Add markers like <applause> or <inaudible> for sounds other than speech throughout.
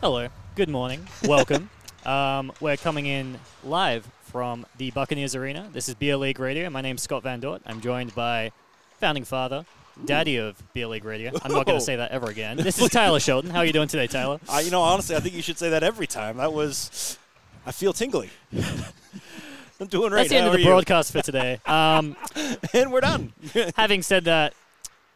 Hello, good morning, welcome. <laughs> um, we're coming in live from the Buccaneers Arena. This is Beer League Radio. My name's Scott Van Dort. I'm joined by founding father, daddy of Beer League Radio. I'm not going to say that ever again. This is Tyler Shelton. How are you doing today, Tyler? <laughs> Uh, you know, honestly, I think you should say that every time. That was, I feel tingly. <laughs> I'm doing right. That's the end How of the broadcast for today. Um, <laughs> and we're done. having said that,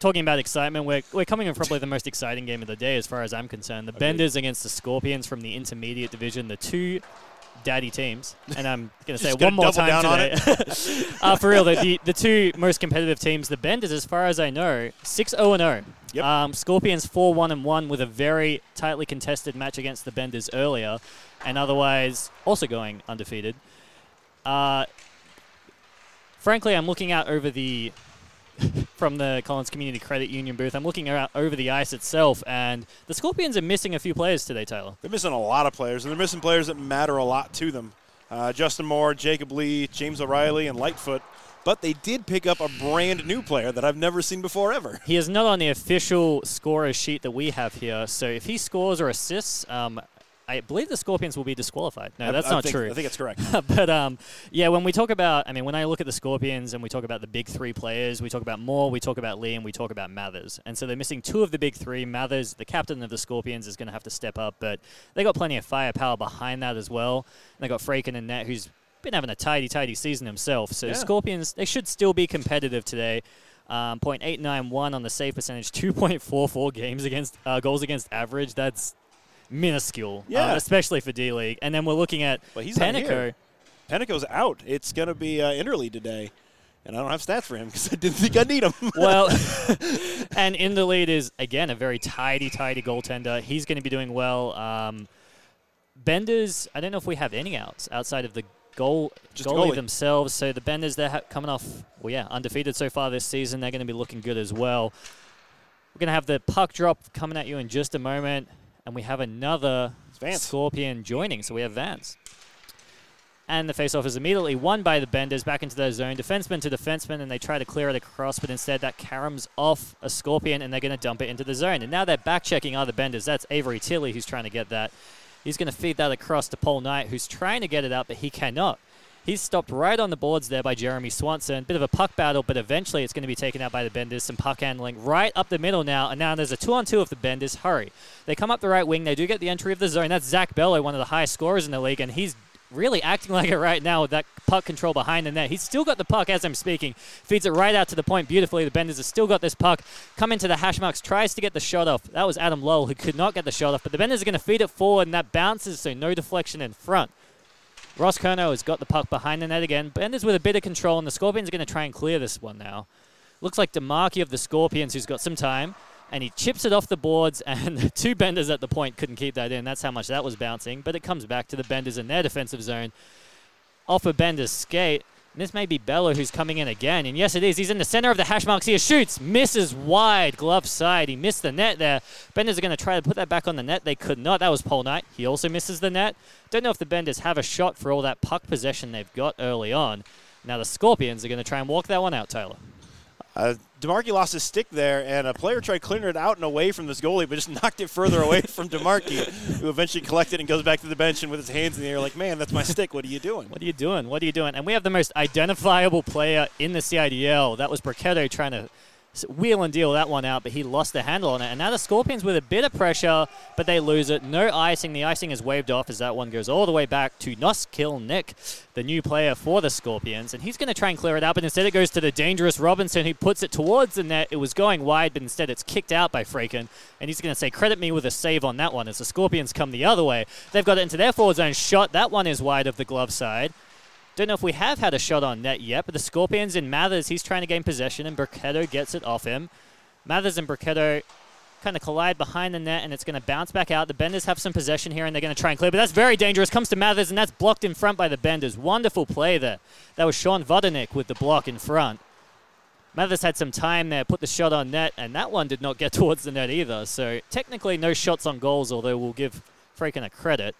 talking about excitement, we're, we're coming in probably the most exciting game of the day as far as I'm concerned. The Benders against the Scorpions from the intermediate division, the two daddy teams. And I'm <laughs> going to say one more time today. <laughs> uh, for real, the, the, the two most competitive teams, the Benders, as far as I know, 6 0 0. Yep. Um, Scorpions 4 1 and 1 with a very tightly contested match against the Benders earlier, and otherwise also going undefeated. Uh, frankly, I'm looking out over the from the Collins Community Credit Union booth. I'm looking out over the ice itself, and the Scorpions are missing a few players today, Tyler. They're missing a lot of players, and they're missing players that matter a lot to them. Uh, Justin Moore, Jacob Lee, James O'Reilly, and Lightfoot. But they did pick up a brand new player that I've never seen before ever. He is not on the official scorer sheet that we have here, so if he scores or assists, um, I believe the Scorpions will be disqualified. No, I- that's I not think- true. I think it's correct. <laughs> but um, yeah, when we talk about, I mean, when I look at the Scorpions and we talk about the big three players, we talk about Moore, we talk about Lee, and we talk about Mathers. And so they're missing two of the big three. Mathers, the captain of the Scorpions, is going to have to step up, but they got plenty of firepower behind that as well. And they got Fraken and Net, who's been having a tidy, tidy season himself. So Yeah. Scorpions, they should still be competitive today. Um, .891 on the save percentage, <laughs> 2.44 games against uh, goals against average. That's minuscule, Yeah. uh, especially for D League. And then we're looking at But he's not Panico. Panico's out. It's going to be uh, Inderlead today. And I don't have stats for him because I didn't think I need him. <laughs> well, <laughs> and Inderlead is again a very tidy, tidy goaltender. He's going to be doing well. Um, Benders, I don't know if we have any outs outside of the goal Just goalie, goalie. themselves. So the Benders, they're ha- coming off, well, yeah, undefeated so far this season. They're going to be looking good as well. We're going to have the puck drop coming at you in just a moment, and we have another. Scorpion joining. So we have Vance. And the faceoff is immediately won by the Benders back into their zone. Defenseman to defenseman, and they try to clear it across, but instead that caroms off a Scorpion, and they're going to dump it into the zone. And now they're back checking other Benders. That's Avery Tilley who's trying to get that. He's going to feed that across to Paul Knight, who's trying to get it out, but he cannot. He's stopped right on the boards there by Jeremy Swanson. Bit of a puck battle, but eventually it's going to be taken out by the Benders. Some puck handling right up the middle now, and now there's a two on two of the Benders. Hurry. They come up the right wing. They do get the entry of the zone. That's Zach Bello, one of the highest scorers in the league, and he's really acting <laughs> like it right now with that puck control behind the net. He's still got the puck as I'm speaking. Feeds it right out to the point beautifully. The Benders have still got this puck. Come into the hash marks, tries to get the shot off. That was Adam Lowell who could not get the shot off, but the Benders are going to feed it forward, and that bounces, so no deflection in front. Ross Kerno has got the puck behind the net again. Benders with a bit of control, and the Scorpions are going to try and clear this one now. Looks like DeMarchi of the Scorpions, who's got some time, and he chips it off the boards, <laughs> and the two Benders at the point couldn't keep that in. That's how much that was bouncing, but it comes back to the Benders in their defensive zone. Off a Bender's skate. And this may be Bello who's coming in again. And yes, it is. He's in the center of the hash marks here. Shoots. Misses wide. Glove side. He missed the net there. Benders are going to try to put that back on the net. They could not. That was Paul Knight. He also misses the net. Don't know if the Benders have a shot for all that puck possession they've got early on. Now the Scorpions are going to try and walk that one out, Tyler. Uh, DeMarchi lost his stick there, and a player tried clearing it out and away from this goalie, but just <laughs> knocked it further away from DeMarchi, who eventually collected and goes back to the bench and with his hands in the air, like, man, that's my stick. What are you doing? What are you doing? What are you doing? And we have the most identifiable player in the CIDL. That was Brachetto trying to wheel and deal that one out, but he lost the handle on it. And now the Scorpions with a bit of pressure, but they lose it. No icing. The icing is waved off as that one goes all the way back to Noskill Nick, the new player for the Scorpions. And he's going to try and clear it out, but instead it goes to the dangerous Robinson who puts it towards the net. It was going wide, but instead it's kicked out by Fraken. And he's going to say, credit me with a save on that one as the Scorpions come the other way. They've got it into their forward zone shot. That one is wide of the glove side. Don't know if we have had a shot on net yet, but the Scorpions in Mathers, he's trying to gain possession, and Brachetto gets it off him. Mathers and Brachetto kind of collide behind the net, and it's going to bounce back out. The Benders have some possession here, and they're going to try and clear, but that's very dangerous. Comes to Mathers, and that's blocked in front by the Benders. Wonderful play there. That was Sean Vodnik with the block in front. Mathers had some time there, put the shot on net, and that one did not get <laughs> towards the net either. So technically, no shots on goals, although we'll give Fraken a credit.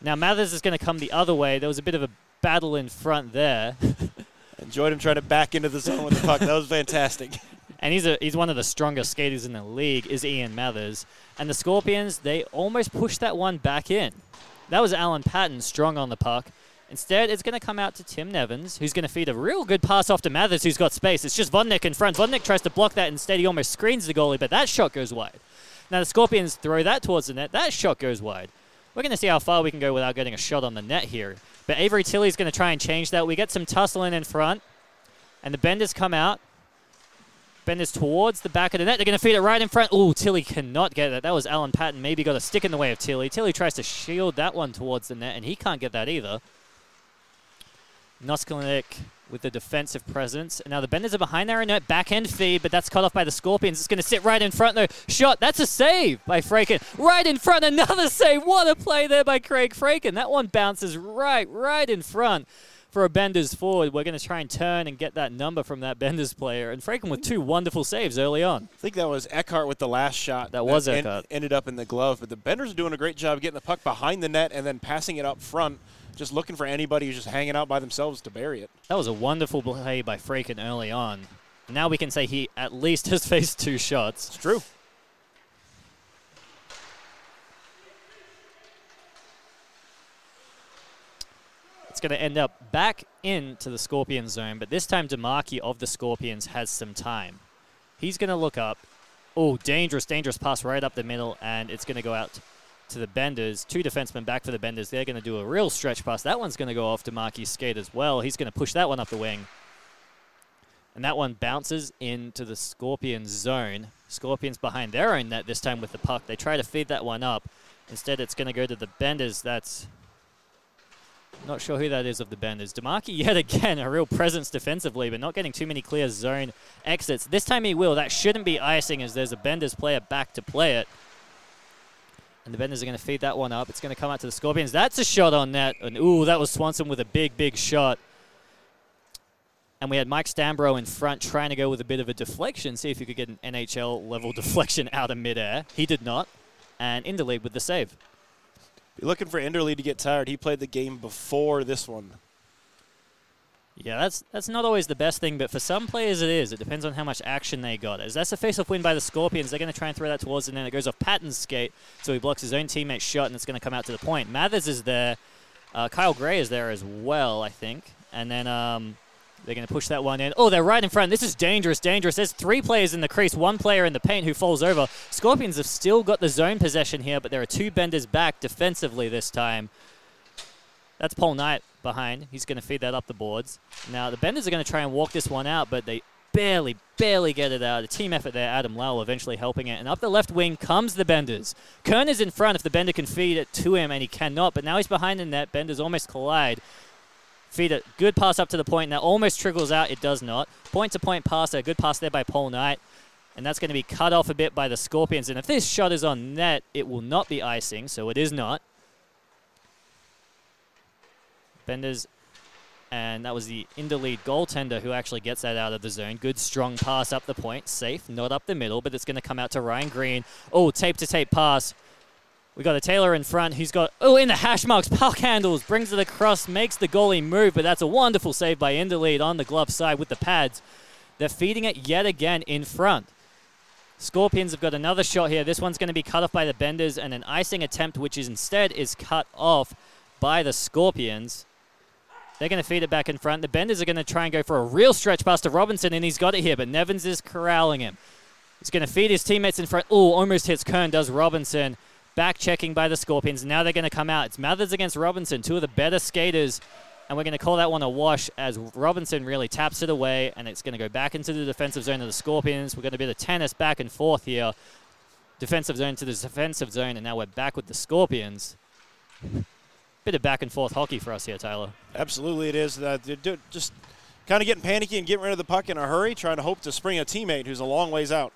Now Mathers is going to come the other way. There was a bit of a battle in front there. <laughs> Enjoyed him trying to back into the zone with the puck. That was fantastic. <laughs> and he's a, he's one of the strongest skaters in the league. Is Ian Mathers, and the Scorpions they almost pushed that one back in. That was Alan Patton strong on the puck. Instead, it's going to come out to Tim Nevins, who's going to feed a real good pass off to Mathers, who's got space. It's just Vodnik in front. Vodnik tries to block that. Instead, he almost screens the goalie, but that shot goes wide. Now, the Scorpions throw that towards the net. That shot goes wide. We're going to see how far we can go without getting a shot on the net here. But Avery Tilley's going to try and change that. We get some tussling in front, and the Benders come out. Benders towards the back of the net. They're going to feed it right in front. Oh, Tilly cannot get that. That was Alan Patton. Maybe got a stick in the way of Tilly. Tilly tries to shield that one towards the net, and he can't get that either. Noskalinik with the defensive presence. And now the Benders are behind their own net. Backhand feed, but that's cut off by the Scorpions. It's going to sit right in front, though. Shot. That's a save by Fraken. Right in front. Another save. What a play there by Craig Fraken. That one bounces right, right in front for a Benders forward. We're going to try and turn and get that number from that Benders player. And Fraken with two wonderful saves early on. I think that was Eckhart with the last shot. That was Eckhart. ended up in the glove. But the Benders are doing a great job getting the puck behind the net and then passing it up front just looking for anybody who's just hanging out by themselves to bury it. That was a wonderful play by Fraken early on. Now we can say he at least <laughs> has faced two shots. It's true. It's going to end up back into the Scorpion zone, but this time DeMarchi of the Scorpions has some time. He's going to look up. Oh, dangerous, dangerous pass right up the middle, and it's going to go out to the Benders. Two defensemen back for the Benders. They're going to do a real stretch pass. That one's going to go off to Marky's skate as well. He's going to push that one up the wing. And that one bounces into the Scorpions zone. Scorpions behind their own net this time with the puck. They try to feed that one up. Instead, it's going to go to the Benders. That's not sure who that is of the Benders. DeMarchi, <laughs> yet again, a real presence defensively, but not getting too many clear zone exits. This time he will. That shouldn't be icing as there's a Benders player back to play it. And the Benders are going to feed that one up. It's going to come out to the Scorpions. That's a shot on net. And ooh, that was Swanson with a big, big shot. And we had Mike Stambro in front trying to go with a bit of a deflection, see if he could get an NHL level <laughs> deflection out of midair. He did not. And Inderlead with the save. Looking for Inderlead to get tired. He played the game before this one. Yeah, that's that's not always the best thing, but for some players it is. It depends on how much action they got. As that's a face-off win by the Scorpions, they're going to try and throw that towards, and then it goes off Patton's skate, so he blocks his own teammate's shot, and it's going to come out to the point. Mathers is there. Uh, Kyle Gray is there as well, I think. And then um, they're going to push that one in. Oh, they're right in front. This is dangerous, dangerous. There's three players in the crease, one player in the paint who falls over. Scorpions have still got the zone possession here, but there are two benders back defensively this time. That's Paul Knight behind. He's going to feed that up the boards. Now, the Benders are going to try and walk this one out, but they barely, barely get it out. A team effort there. Adam Lowell eventually helping it. And up the left wing comes the Benders. Kern is in front if the Bender can feed it to him, and he cannot. But now he's behind the net. Benders almost collide. Feed it. Good pass up to the point. Now almost trickles out. It does not. Point to point pass. A good pass there by Paul Knight. And that's going to be cut off a bit by the Scorpions. And if this shot is on net, it will not be icing, so it is not. Benders, and that was the Inderlead goaltender who actually gets that out of the zone. Good strong pass up the point, safe, not up the middle, but it's going to come out to Ryan Green. Oh, tape to tape pass. We got a Taylor in front who's got, oh, in the hash marks, puck handles, brings it across, makes the goalie move, but that's a wonderful save by Inderlead on the glove side with the pads. They're feeding it yet again in front. Scorpions have got another shot here. This one's going to be cut off by the Benders and an icing attempt, which is instead is cut off by the Scorpions. They're going to feed it back in front. The Benders are going to try and go for a real stretch pass to Robinson, and he's got it here, but Nevins is corralling him. He's going to feed his teammates in front. Oh, almost hits Kern, does Robinson. Back checking by the Scorpions. Now they're going to come out. It's Mathers against Robinson, two of the better skaters. And we're going to call that one a wash as Robinson really taps it away, and it's going to go back into the defensive zone of the Scorpions. We're going to be the tennis back and forth here. Defensive zone to the defensive zone, and now we're back with the Scorpions bit of back and forth hockey for us here, Tyler. Absolutely, it is. Uh, just kind of getting panicky and getting rid of the puck in a hurry, trying to hope to spring a teammate who's a long ways out.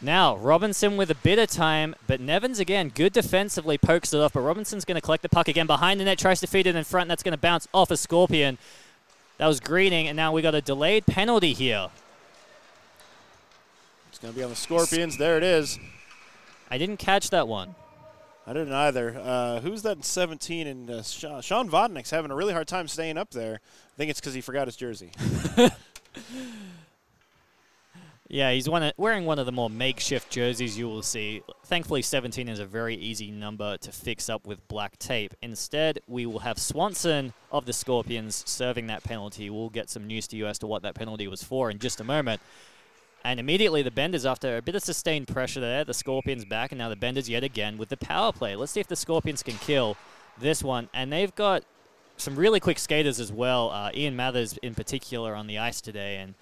Now, Robinson with a bit of time, but Nevins again, good defensively, pokes it off, but Robinson's going to collect the puck again behind the net, tries to feed it in front, and that's going to bounce off a Scorpion. That was Greening, and now we got a delayed penalty here. It's going to be on the Scorpions. There it is. I didn't catch that one. I didn't either. Uh, who's that in 17? And uh, Sean, Sean Vodnik's having a really hard time staying up there. I think it's because he forgot his jersey. <laughs> Yeah, he's one of, wearing one of the more makeshift jerseys you will see. Thankfully, 17 is a very easy number to fix up with black tape. Instead, we will have Swanson of the Scorpions serving that penalty. We'll get some news to you as to what that penalty was for in just a moment. And immediately, the Benders, after a bit of sustained pressure there, the Scorpions back, and now the Benders yet again with the power play. Let's see if the Scorpions can kill this one. And they've got some really quick skaters as well. Uh, Ian Mathers, in particular, on the ice today. And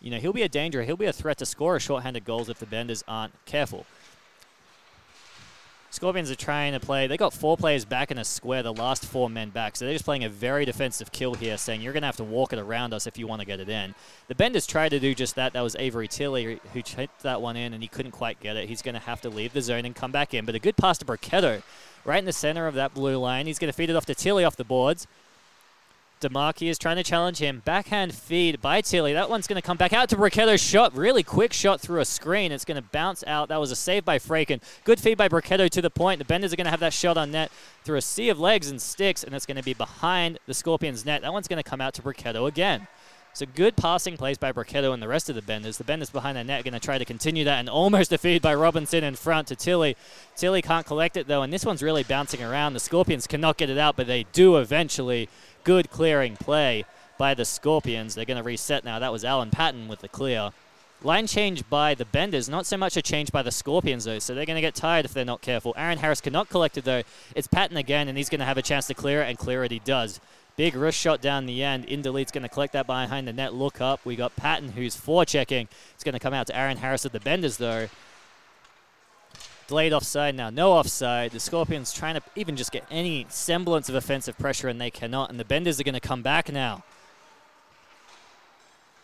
you know, he'll be a danger. He'll be a threat to score a shorthanded goals if the Benders aren't careful. Scorpions are trying to play. They got four players back in a square, the last four men back. So they're just playing a very defensive kill here, saying you're going to have to walk it around us if you want to get it in. The Benders tried to do just that. That was Avery Tilley who chipped that one in, and he couldn't quite get it. He's going to have to leave the zone and come back in. But a good pass to Brachetto right in the center of that blue line. He's going to feed it off to Tilley off the boards. DeMarchi is trying to challenge him. Backhand feed by Tilly. That one's going to come back out to Brachetto's shot. Really quick shot through a screen. It's going to bounce out. That was a save by Fraken. Good feed by Brachetto to the point. The Benders are going to have that shot on net through a sea of legs and sticks, and it's going to be behind the Scorpions' net. That one's going to come out to Brachetto again. So good passing plays by Brachetto and the rest of the Benders. The Benders behind the net are going to try to continue that and almost a feed by Robinson in front to Tilly. Tilly can't collect it though, and this one's really bouncing around. The Scorpions cannot get it out, but they do eventually. Good clearing play by the Scorpions. They're going to reset now. That was Alan Patton with the clear. Line change by the Benders, not so much a change by the Scorpions, though, so they're going to get tired if they're not careful. Aaron Harris cannot collect it, though. It's Patton again, and he's going to have a chance to clear it, and clear it he does. Big wrist shot down the end. Inderlead's going to collect that behind the net. Look up. We got Patton, who's forechecking. It's going to come out to Aaron Harris at the Benders, though. Delayed offside now, no offside. The Scorpions trying to even just get any semblance of offensive pressure, and they cannot. And the Benders are going to come back now.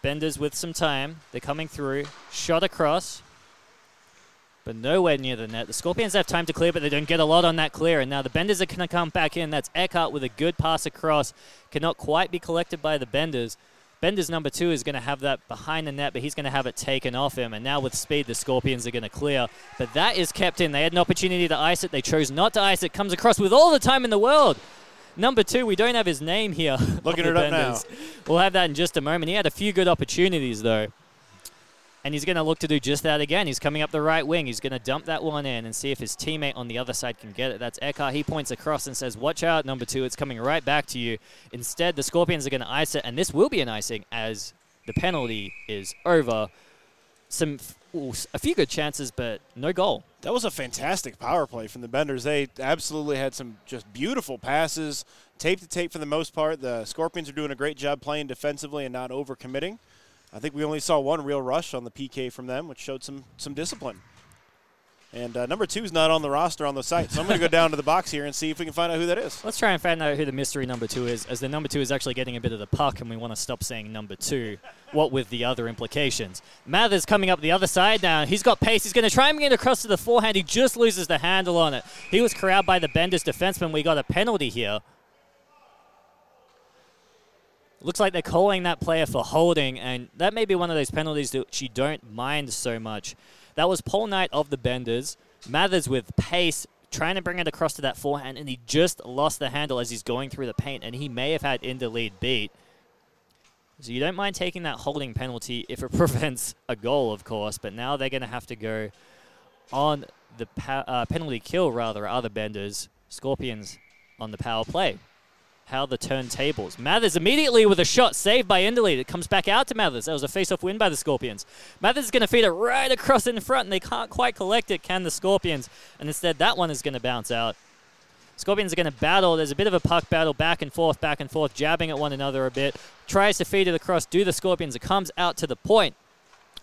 Benders with some time. They're coming through. Shot across. But nowhere near the net. The Scorpions have time to clear, but they don't get a lot on that clear. And now the Benders are going to come back in. That's Eckhart with a good pass across. Cannot quite be collected by the Benders. Bender's number two is going to have that behind the net, but he's going to have it taken off him. And now with speed, the Scorpions are going to clear. But that is kept in. They had an opportunity to ice it. They chose not to ice it. Comes across with all the time in the world. Number two, we don't have his name here. <laughs> Looking it up now. We'll have that in just a moment. He had a few good opportunities, though. And he's going to look to do just that again. He's coming up the right wing. He's going to dump that one in and see if his teammate on the other side can get it. That's Eckhart. He points across and says, Watch out, number two. It's coming right back to you. Instead, the Scorpions are going to ice it, and this will be an icing as the penalty is over. Some a few good chances, but no goal. That was a fantastic power play from the Benders. They absolutely had some just beautiful passes, tape to tape for the most part. The Scorpions are doing a great job playing defensively and not overcommitting. I think we only saw one real rush on the PK from them, which showed some some discipline. And uh, number two is not on the roster on the site, so I'm going to go down to the box here and see if we can find out who that is. Let's try and find out who the mystery number two is, as the number two is actually getting a bit of the puck, and we want to stop saying number two. What with the other implications? Mathers coming up the other side now. He's got pace. He's going to try and get across to the forehand. He just loses the handle on it. He was corralled by the Benders defenseman. We got a penalty here. Looks like they're calling that player for holding, and that may be one of those penalties that you don't mind so much. That was Paul Knight of the Benders. Mathers with pace, trying to bring it across to that forehand, and he just lost the handle as he's going through the paint, and he may have had Inderlead beat. So you don't mind taking that holding penalty if it <laughs> prevents a goal, of course, but now they're going to have to go on the uh, penalty kill, rather, other Benders, Scorpions on the power play how the turntables. Mathers immediately with a shot saved by Enderley. It comes back out to Mathers. That was a face-off win by the Scorpions. Mathers is going to feed it right across in front, and they can't quite collect it, can the Scorpions? And instead, that one is going to bounce out. Scorpions are going to battle. There's a bit of a puck battle back and forth, back and forth, jabbing at one another a bit. Tries to feed it across. Do the Scorpions. It comes out to the point.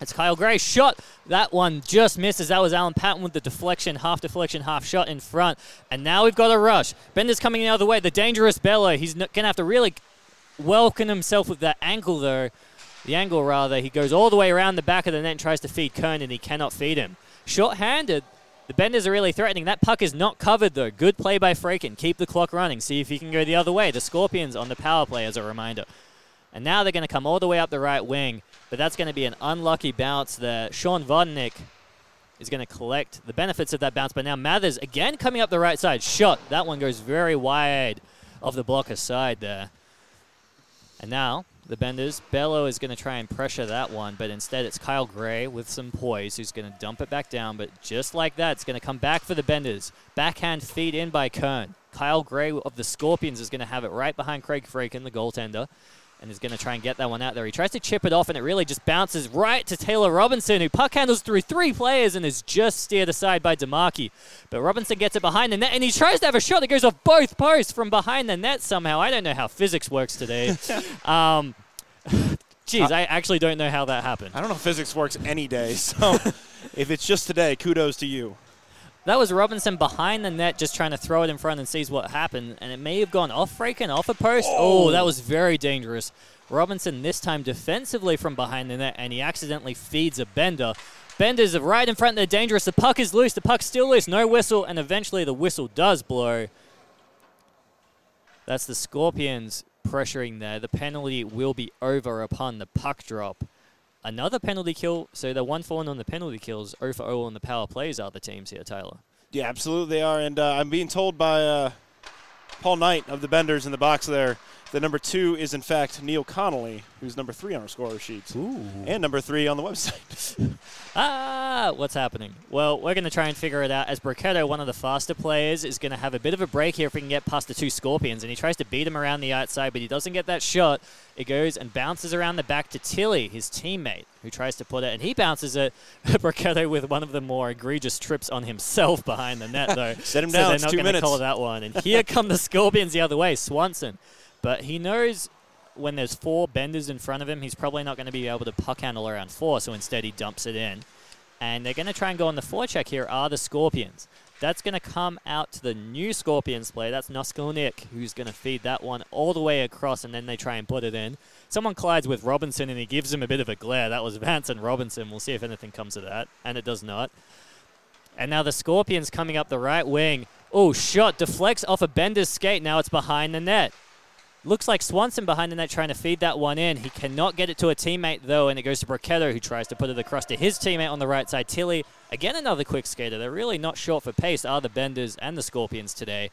It's Kyle Gray shot. That one just misses. That was Alan Patton with the deflection, half deflection, half shot in front. And now we've got a rush. Bender's coming the other way. The dangerous Bello. He's going to have to really welcome himself with that ankle, though. The angle, rather. He goes all the way around the back of the net and tries to feed Kern, and he cannot feed him. Short-handed. The Benders are really threatening. That puck is not covered, though. Good play by Fraken. Keep the clock running. See if he can go the other way. The Scorpions on the power play, as a reminder. And now they're going to come all the way up the right wing. But that's going to be an unlucky bounce there. Sean Vodnik is going to collect the benefits of that bounce. But now Mathers again coming up the right side. Shot. That one goes very wide of the blocker side there. And now the Benders, Bello is going to try and pressure that one, but instead it's Kyle Gray with some poise who's going to dump it back down. But just like that, it's going to come back for the Benders. Backhand feed in by Kern. Kyle Gray of the Scorpions is going to have it right behind Craig Fraken, the goaltender and is going to try and get that one out there. He tries to chip it off, and it really just bounces right to Taylor Robinson, who puck handles through three players and is just steered aside by DeMarchi. But Robinson gets it behind the net, and he tries to have a shot that goes off both posts from behind the net somehow. I don't know how physics works today. <laughs> um, <laughs> Jeez, I actually don't know how that happened. I don't know if physics works any day, so <laughs> if it's just today, kudos to you. That was Robinson behind the net, just trying to throw it in front and sees what happened, and it may have gone off Fraken, off a post. Oh. oh, that was very dangerous. Robinson this time defensively from behind the net, and he accidentally feeds a Bender. Bender's are right in front. They're dangerous. The puck is loose. The puck's still loose. No whistle, and eventually the whistle does blow. That's the Scorpions pressuring there. The penalty will be over upon the puck drop another penalty kill. So they're 1 4 on the penalty kills, 0 for 0 on the power plays are the teams here, Tyler. Yeah, absolutely they are. And uh, I'm being told by uh, Paul Knight of the Benders in the box there the number two is, in fact, Neil Connolly, who's number three on our scorer sheets. Ooh. And number three on the <laughs> website. ah, what's happening? Well, we're going to try and figure it out. As Brachetto, one of the faster players, is going to have a bit of a break here if we can get past the two Scorpions. And he tries to beat him around the outside, but he doesn't get that shot. It goes and bounces around the back to Tilly, his teammate, who tries to put it. And he bounces it. <laughs> Brachetto with one of the more egregious trips on himself behind the net, though. <laughs> Set him so down. They're not going to call that one. And here come the Scorpions the other way. Swanson but he knows when there's four benders in front of him, he's probably not going to be able to puck handle around four, so instead he dumps it in. And they're going to try and go on the forecheck here are the Scorpions. That's going to come out to the new Scorpions player. That's Nuskelnik, who's going to feed that one all the way across, and then they try and put it in. Someone collides with Robinson, and he gives him a bit of a glare. That was <laughs> Vance and Robinson. We'll see if anything comes of that, and it does not. And now the Scorpions coming up the right wing. Oh, shot deflects off a Bender's skate. Now it's behind the net. Looks like Swanson behind the net trying to feed that one in. He cannot get it to a teammate, though, and it goes to Brachetto, who tries to put it across to his teammate on the right side. Tilly, again, another quick skater. They're really not short for pace, are the Benders and the Scorpions today.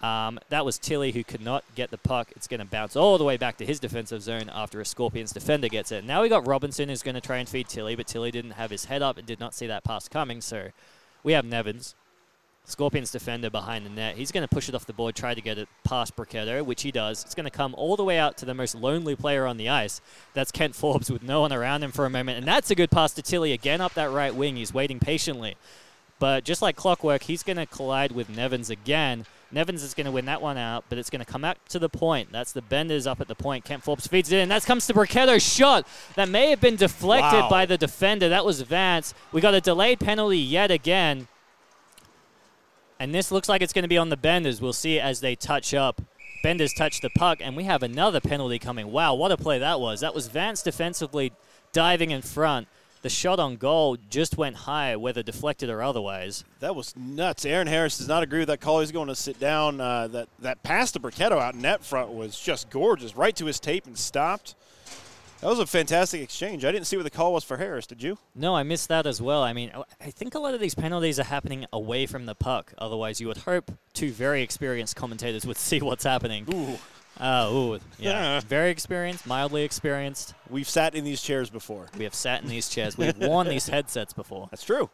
Um, that was Tilly who could not get the puck. It's going to bounce all the way back to his defensive zone after a Scorpions defender gets it. Now we got Robinson who's going to try and feed Tilly, but Tilly didn't have his head up and did not see that pass coming. So we have Nevins Scorpions defender behind the net. He's going to push it off the board, try to get it past Brachetto, which he does. It's going to come all the way out to the most lonely player on the ice. That's Kent Forbes with no one around him for a moment. And that's a good pass to Tilly again up that right wing. He's waiting patiently. But just like clockwork, he's going to collide with Nevins again. Nevins is going to win that one out, but it's going to come out to the point. That's the Benders up at the point. Kent Forbes feeds it in. That comes to Brachetto's shot. That may have been deflected wow. by the defender. That was Vance. We got a delayed penalty yet again. And this looks like it's going to be on the Benders. We'll see as they touch up. Benders touch the puck, and we have another penalty coming. Wow, what a play that was. That was Vance defensively diving in front. The shot on goal just went high, whether deflected or otherwise. That was nuts. Aaron Harris does not agree with that call. He's going to sit down. Uh, that, that pass to Brachetto out net front was just gorgeous. Right to his tape and stopped. That was a fantastic exchange. I didn't see what the call was for Harris. Did you? No, I missed that as well. I mean, I think a lot of these penalties are happening away from the puck. Otherwise, you would hope two very experienced commentators would <laughs> see what's happening. Ooh. Uh, ooh, yeah. <laughs> very experienced, mildly experienced. We've sat in these chairs before. We have sat in these chairs. We've worn these <laughs> headsets before. That's true.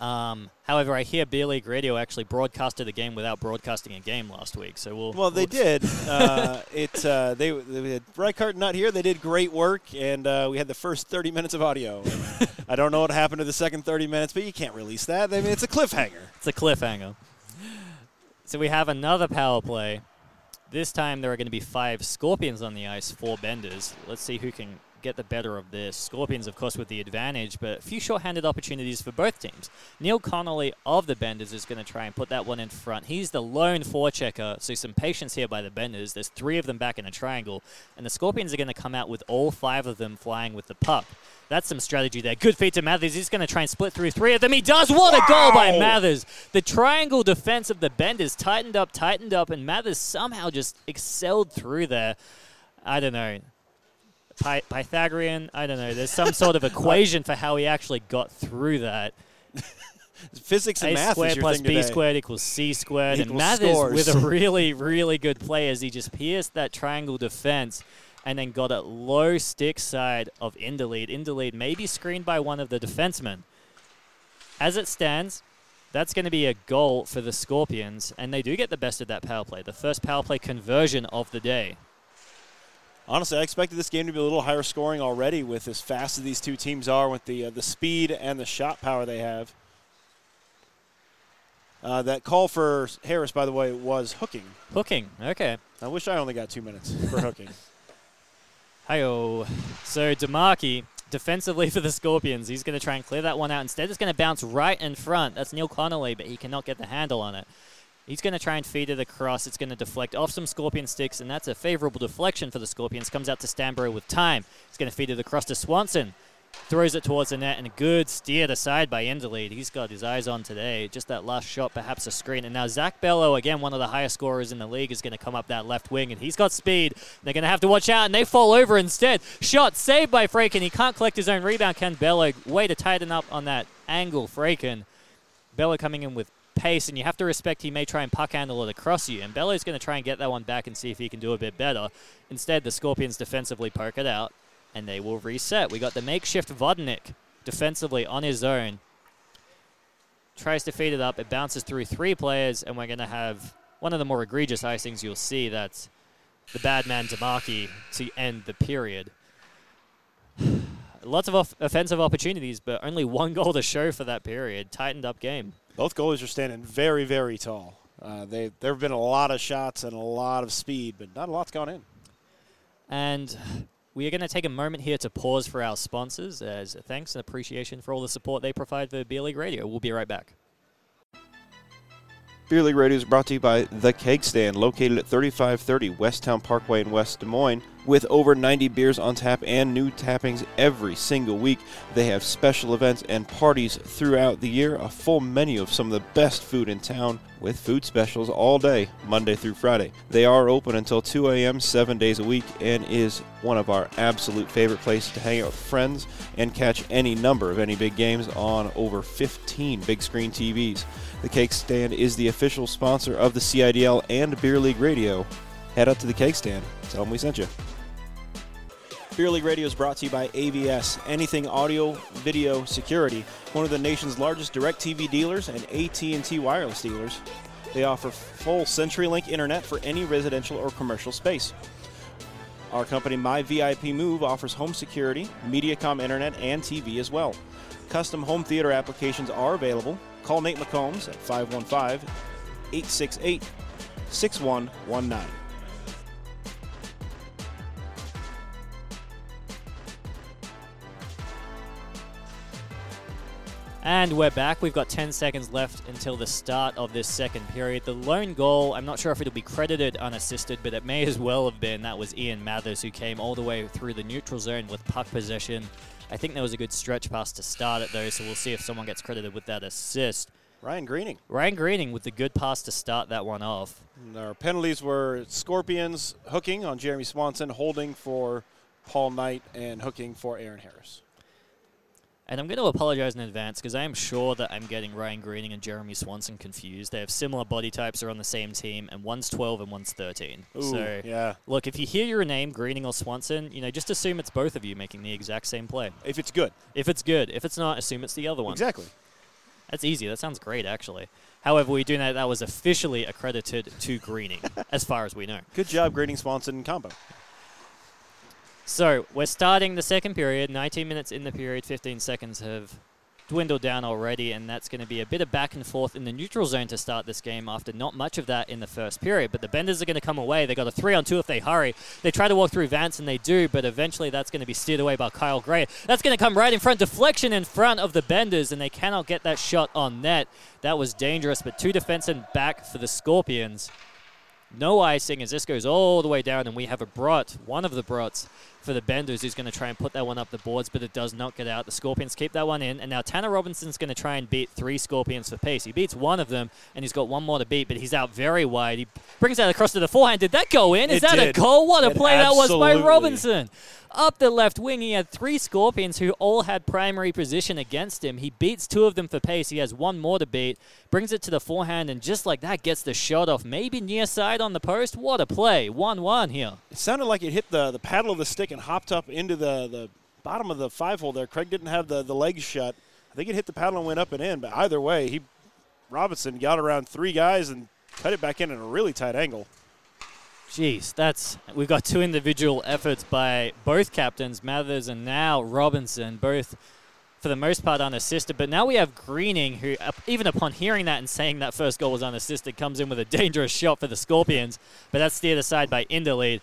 Um, however, I hear Beer League Radio actually broadcasted a game without broadcasting a game last week. So we'll. Well, they we'll did. uh, it uh, they, they had Reichart not here. They did great work, and uh, we had the first 30 minutes of audio. <laughs> I don't know what happened to the second 30 minutes, but you can't release that. I mean, it's a cliffhanger. It's a cliffhanger. So we have another power play. This time there are going to be five Scorpions on the ice, four Benders. Let's see who can get the better of this. Scorpions, of course, with the advantage, but a few short-handed opportunities for both teams. Neil Connolly of the Benders is going to try and put that one in front. He's the lone forechecker, so some patience here by the Benders. There's three of them back in a triangle, and the Scorpions are going to come out with all five of them flying with the puck. That's some strategy there. Good feed to Mathers. He's going to try and split through three of them. He does. What wow. a goal by Mathers. The triangle defense of the Benders tightened up, tightened up, and Mathers somehow just excelled through there. I don't know. Py- Pythagorean. I don't know. There's some sort of <laughs> equation for how he actually got through that. <laughs> Physics and A math squared is your plus thing B today. squared equals C squared. and Mathers scores. with a <laughs> really, really good play as he just pierced that triangle defense and then got it low stick side of Inderlead. Inderlead may be screened by one of the defensemen. As it stands, that's going to be a goal for the Scorpions, and they do get the best of that power play. The first power play conversion of the day. Honestly, I expected this game to be a little higher scoring already with as fast as these two teams are, with the uh, the speed and the shot power they have. Uh, that call for Harris, by the way, was hooking. Hooking, okay. I wish I only got two minutes for hooking. <laughs> Hi-oh. So DeMarchi, defensively for the Scorpions, he's going to try and clear that one out. Instead, it's going to bounce right in front. That's Neil Connolly, but he cannot get the handle on it. He's going to try and feed it across. It's going to deflect off some Scorpion sticks, and that's a favorable deflection for the Scorpions. Comes out to Stanborough with time. He's going to feed it across to Swanson. Throws it towards the net, and a good steered aside by Inderlead. He's got his eyes on today. Just that last shot, perhaps a screen. And now Zach Bello, again, one of the highest scorers in the league, is going to come up that left wing, and he's got speed. They're going to have to watch out, and they fall over instead. Shot saved by Fraken. He can't collect his own rebound. Can Bello way to tighten up on that angle, Fraken. Bello coming in with pace, and you have to respect he may try and puck handle it across you. And Bello's going to try and get that one back and see if he can do a bit better. Instead, the Scorpions defensively poke it out, and they will reset. We got the makeshift Vodnik defensively on his own. Tries to feed it up. It bounces through three players, and we're going to have one of the more egregious icings you'll see. That's the bad man DeMarchi to end the period. <sighs> Lots of off- offensive opportunities, but only one goal to show for that period. Tightened up game. Both goalies are standing very, very tall. Uh, they there have been a lot of shots and a lot of speed, but not a lot's gone in. And we are going to take a moment here to pause for our sponsors as thanks and appreciation for all the support they provide for Beer League Radio. We'll be right back. Beer League Radio is brought to you by The Keg Stand, located at 3530 Westown Parkway in West Des Moines. With over 90 beers on tap and new tappings every single week, they have special events and parties throughout the year. A full menu of some of the best food in town with food specials all day, Monday through Friday. They are open until 2 a.m., seven days a week, and is one of our absolute favorite places to hang out with friends and catch any number of any big games on over 15 big screen TVs. The Keg Stand is the official sponsor of the CIDL and Beer League Radio. Head out to the Keg Stand. Tell them we sent you. Beer League Radio is brought to you by AVS, Anything Audio Video Security, one of the nation's largest DirecTV dealers and AT&T wireless dealers. They offer full CenturyLink internet for any residential or commercial space. Our company, My VIP Move, offers home security, MediaCom internet, and TV as well. Custom home theater applications are available. Call Nate McCombs at 515 868 6119. And we're back. We've got 10 seconds left until the start of this second period. The lone goal, I'm not sure if it'll be credited unassisted, but it may as well have been. That was Ian Mathers who came all the way through the neutral zone with puck possession. I think there was a good stretch pass to start it, though, so we'll see if someone gets credited with that assist. Ryan Greening. Ryan Greening with the good pass to start that one off. And Our penalties were Scorpions hooking on Jeremy Swanson, holding for Paul Knight, and hooking for Aaron Harris. And I'm going to apologize in advance because I am sure that I'm getting Ryan Greening and Jeremy Swanson confused. They have similar body types, are on the same team, and one's 12 and one's 13. Ooh, so, yeah. look, if you hear your name, Greening or Swanson, you know, just assume it's both of you making the exact same play. If it's good. If it's good, if it's not, assume it's the other one. Exactly. That's easy. That sounds great, actually. However, we do know that was officially accredited to Greening, <laughs> as far as we know. Good job grading Swanson combo. So we're starting the second period. 19 minutes in the period. 15 seconds have dwindled down already, and that's going to be a bit of back and forth in the neutral zone to start this game. After not much of that in the first period, but the Benders are going to come away. They got a three on two if they hurry. They try to walk through Vance, and they do, but eventually that's going to be steered away by Kyle Gray. That's going to come right in front, deflection in front of the Benders, and they cannot get that shot on net. That was dangerous, but two defensemen back for the Scorpions. No icing as this goes all the way down, and we have a Brot, one of the Brots, for the Benders, who's going to try and put that one up the boards, but it does not get out. The Scorpions keep that one in, and now Tanner Robinson's going to try and beat three Scorpions for pace. He beats one of them, and he's got one more to beat, but he's out very wide. He brings that across to the forehand. Did that go in? Is It that did. a goal? What a It play that was by Robinson. Up the left wing, he had three Scorpions who all had primary position against him. He beats two of them for pace. He has one more to beat, brings it to the forehand, and just like that, gets the shot off. Maybe near side on the post. What a play. 1 1 here. It sounded like it hit the, the paddle of the stick and hopped up into the, the bottom of the five hole there. Craig didn't have the, the legs shut. I think it hit the paddle and went up and in, but either way, he Robinson got around three guys and cut it back in at a really tight angle. Jeez, that's we've got two individual efforts by both captains, Mathers and now Robinson, both for the most part unassisted. But now we have Greening, who even upon hearing that and saying that first goal was unassisted, comes in with a dangerous shot for the Scorpions. But that's steered aside by Inderlead.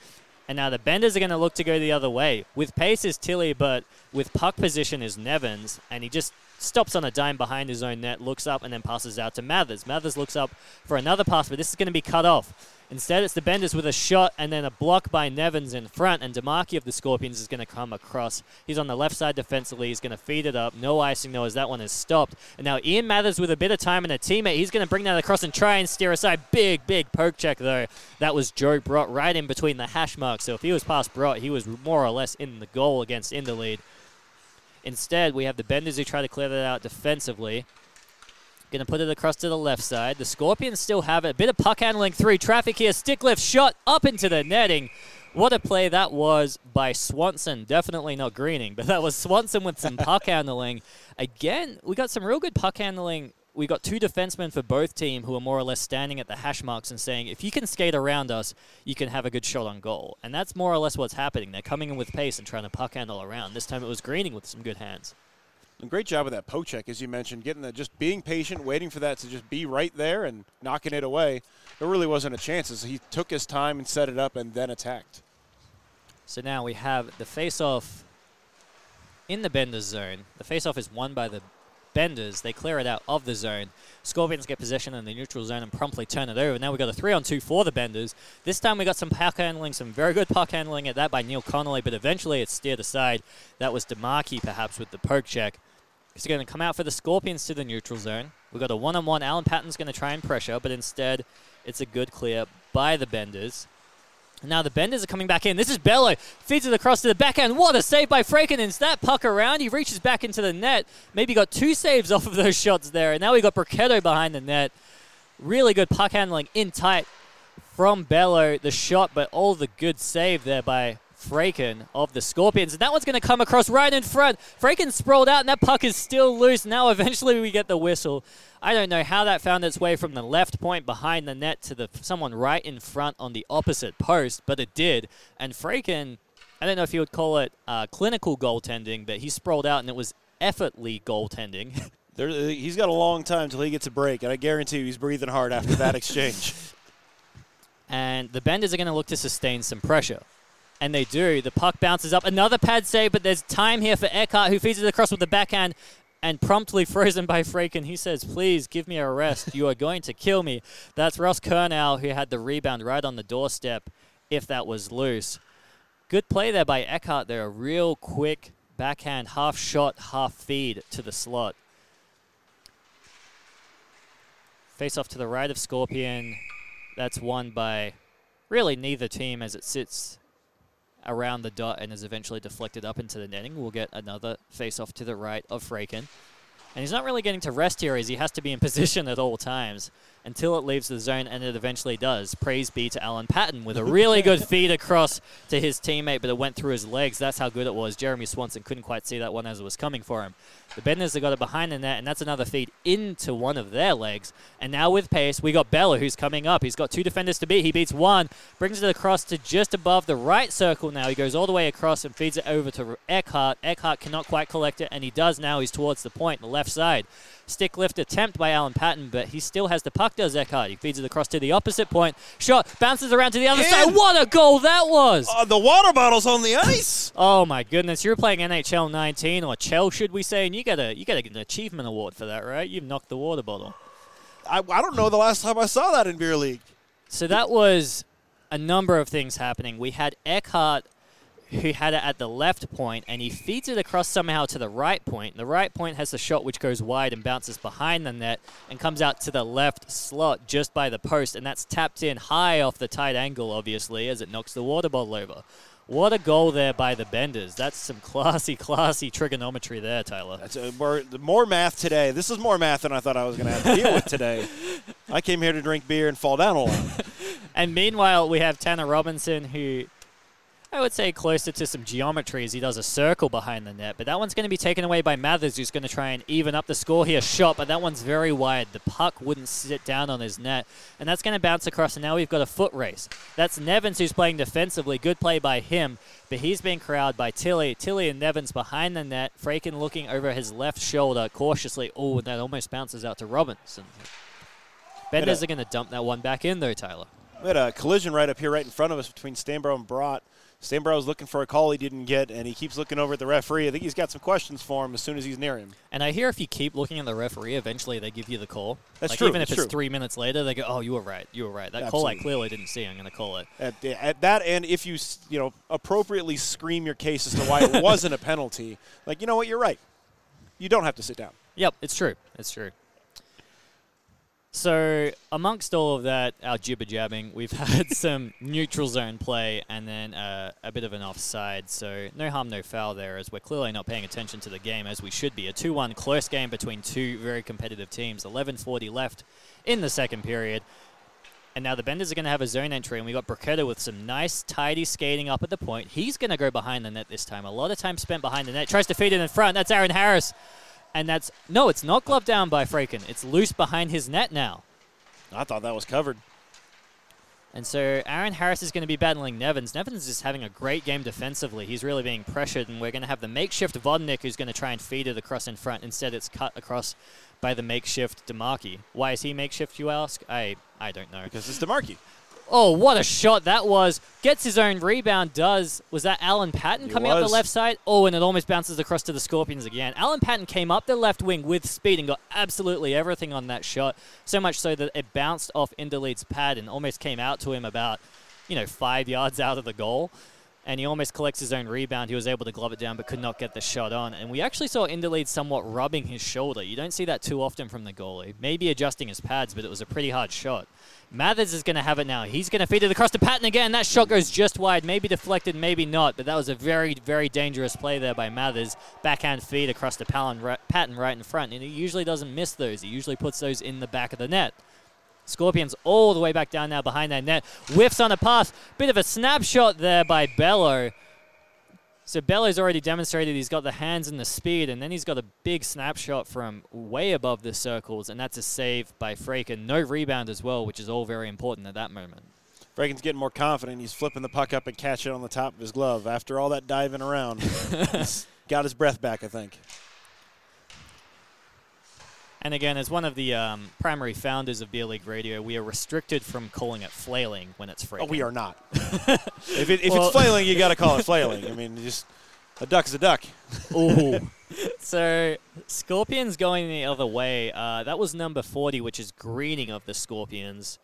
And now the Benders are going to look to go the other way. With pace is Tilly, but with puck position is Nevins, and he just stops on a dime behind his own net, looks up, and then passes out to Mathers. Mathers looks up for another pass, but this is going to be cut off. Instead, it's the Benders with a shot and then a block by Nevins in front, and DeMarchi of the Scorpions is going to come across. He's on the left side defensively. He's going to feed it up. No icing, though, as that one is stopped. And now Ian Mathers with a bit of time and a teammate. He's going to bring that across and try and steer aside. Big, big poke check, though. That was Joe Brott right in between the hash marks. So if he was past Brott, he was more or less in the goal against Inderlead. Instead, we have the Benders who try to clear that out defensively. Going to put it across to the left side. The Scorpions still have it. A bit of puck handling three. traffic here. Stick lift shot up into the netting. What a play that was by Swanson. Definitely not Greening, but that was Swanson with some puck handling. Again, we got some real good puck handling. We got two defensemen for both team who are more or less standing at the hash marks and saying, if you can skate around us, you can have a good shot on goal. And that's more or less what's happening. They're coming in with pace and trying to puck handle around. This time it was Greening with some good hands. And great job with that poke check, as you mentioned, getting that, just being patient, waiting for that to just be right there and knocking it away. There really wasn't a chance. as He took his time and set it up and then attacked. So now we have the face-off in the Benders zone. The face-off is won by the Benders. They clear it out of the zone. Scorpions get possession in the neutral zone and promptly turn it over. Now we've got a three-on-two for the Benders. This time we got some puck handling, some very good puck handling at that by Neil Connolly, but eventually it's steered aside. That was DeMarchi perhaps with the poke check. He's going to come out for the Scorpions to the neutral zone. We've got a one-on-one. Alan Patton's going to try and pressure, but instead it's a good clear by the Benders. Now the Benders are coming back in. This is Bello. Feeds it across to the backhand. What a save by Frakenins. That puck around. He reaches back into the net. Maybe got two saves off of those shots there. And now we got Brachetto behind the net. Really good puck handling in tight from Bello. The shot, but all the good save there by Fraken of the Scorpions. And that one's going to come across right in front. Fraken sprawled out, and that puck is still loose. Now eventually we get the whistle. I don't know how that found its way from the left point behind the net to the someone right in front on the opposite post, but it did. And Fraken, I don't know if you would call it uh, clinical goaltending, but he sprawled out and it was effortly goaltending. <laughs> There, he's got a long time till he gets a break, and I guarantee you he's breathing hard after that <laughs> exchange. and the Benders are going to look to sustain some pressure. And they do. The puck bounces up. Another pad save, but there's time here for Eckhart, who feeds it across with the backhand and promptly <laughs> frozen by Fraken. He says, Please give me a rest. You are going to kill me. That's Ross Kernow, who had the rebound right on the doorstep if that was loose. Good play there by Eckhart there. A real quick backhand, half shot, half feed to the slot. Face off to the right of Scorpion. That's won by really neither team as it sits around the dot and is eventually deflected up into the netting. We'll get another face off to the right of Fraken. And he's not really getting to rest here as he has to be in <laughs> position at all times until it leaves the zone, and it eventually does. Praise be to Alan Patton with a really good <laughs> feed across to his teammate, but it went through his legs. That's how good it was. Jeremy Swanson couldn't quite see that one as it was coming for him. The Benders have got it behind the net, and that's another feed into one of their legs. And now with pace, we got Bello who's coming up. He's got two defenders to beat. He beats one, brings it across to just above the right circle now. He goes all the way across and feeds it over to Eckhart. Eckhart cannot quite collect it, and he does now. He's towards the point, the left side. Stick lift attempt by Alan Patton, but he still has the puck, does Eckhart. He feeds it across to the opposite point. Shot bounces around to the other In. side. What a goal that was! uh, the water bottle's on the ice. Oh my goodness, you're playing NHL 19 or Chell, should we say, and you got a you get an achievement award for that, right? You've knocked the water bottle. I, I don't know the last time I saw that in beer league. So that was a number of things happening. We had Eckhart, who had it at the left point, and he feeds it across somehow to the right point. The right point has the shot which goes wide and bounces behind the net and comes out to the left slot just by the post, and that's tapped in high off the tight angle, obviously, as it knocks the water bottle over. What a goal there by the Benders. That's some classy, <laughs> classy trigonometry there, Tyler. That's a, more, more math today. This is more math than I thought I was going to have to deal with today. <laughs> I came here to drink beer and fall down a lot. And meanwhile, we have Tanner Robinson, who I would say closer to some geometry as he does a circle behind the net. But that one's going to be taken away by Mathers, who's going to try and even up the score here. Shot, but that one's very wide. The puck wouldn't sit down on his net. And that's going to bounce across, and now we've got a foot race. That's Nevins who's playing defensively. Good play by him, but he's being corralled by Tilly. Tilly and Nevins behind the net. Fraken looking over his left shoulder cautiously. Oh, and that almost bounces out to Robinson. Benders are going to dump that one back in, though, Tyler. We had a collision right up here, right in front of us between Stanbro and Brought. Stanbro was looking for a call he didn't get, and he keeps looking over at the referee. I think he's got some questions for him as soon as he's near him. And I hear if you keep looking at the referee, eventually they give you the call. That's like true, Even if it's true. three minutes later, they go, "Oh, you were right. You were right. That call I clearly didn't see. I'm going to call it." At, at that, and if you you know appropriately scream your case as to why it <laughs> wasn't a penalty, like you know what, you're right. You don't have to sit down. Yep, it's true. It's true. So, amongst all of that, our jibber jabbing, we've <laughs> had some neutral zone play and then uh, a bit of an offside. So, no harm, no foul there, as we're clearly not paying attention to the game as we should be. A 2 1 close game between two very competitive teams. 11.40 left in the second period. And now the Benders are going to have a zone entry, and we've got Brachetto with some nice, tidy skating up at the point. He's going to go behind the net this time. A lot of time spent behind the net. Tries to feed it in front. That's Aaron Harris. And that's no, it's not gloved down by Fraken. It's loose behind his net now. I thought that was covered. And so Aaron Harris is going to be battling Nevins. Nevins is having a great game defensively. He's really being pressured, and we're going to have the makeshift Vodnik who's going to try and feed it across in front. Instead, it's cut across by the makeshift DeMarchi. Why is he makeshift, you ask? I, I don't know. Because it's DeMarchi. Oh, what a shot that was. Gets his own rebound, does. Was that Alan Patton It coming up the left side? Oh, and it almost bounces across to the Scorpions again. Alan Patton came up the left wing with speed and got absolutely everything on that shot. So much so that it bounced off Inderlead's pad and almost came out to him about, you know, five yards out of the goal. And he almost collects his own rebound. He was able to glove it down but could not get the shot on. And we actually saw Inderlead somewhat rubbing his shoulder. You don't see that too often from the goalie. Maybe adjusting his pads, but it was a pretty hard shot. Mathers is going to have it now. He's going to feed it across to Patton again. That shot goes just wide, maybe deflected, maybe not. But that was a very, very dangerous play there by Mathers. Backhand feed across to Patton right in front. And he usually doesn't miss those. He usually puts those in the back of the net. Scorpions all the way back down now behind that net. Whiffs on a pass. Bit of a snapshot there by Bello. So Bello's already demonstrated he's got the hands and the speed, and then he's got a big snapshot from way above the circles, and that's a save by Fraken. No rebound as well, which is all very important at that moment. Fraken's getting more confident. He's flipping the puck up and catching it on the top of his glove. After all that diving around, <laughs> he's got his breath back, I think. And again, as one of the um, primary founders of Beer League Radio, we are restricted from calling it flailing when it's Fraken. Oh, we are not. <laughs> if it, if Well- it's <laughs> flailing, you got to call it flailing. I mean, just a duck is a duck. Ooh. <laughs> so Scorpions going the other way. Uh, that was number 40, which is greening of the Scorpions,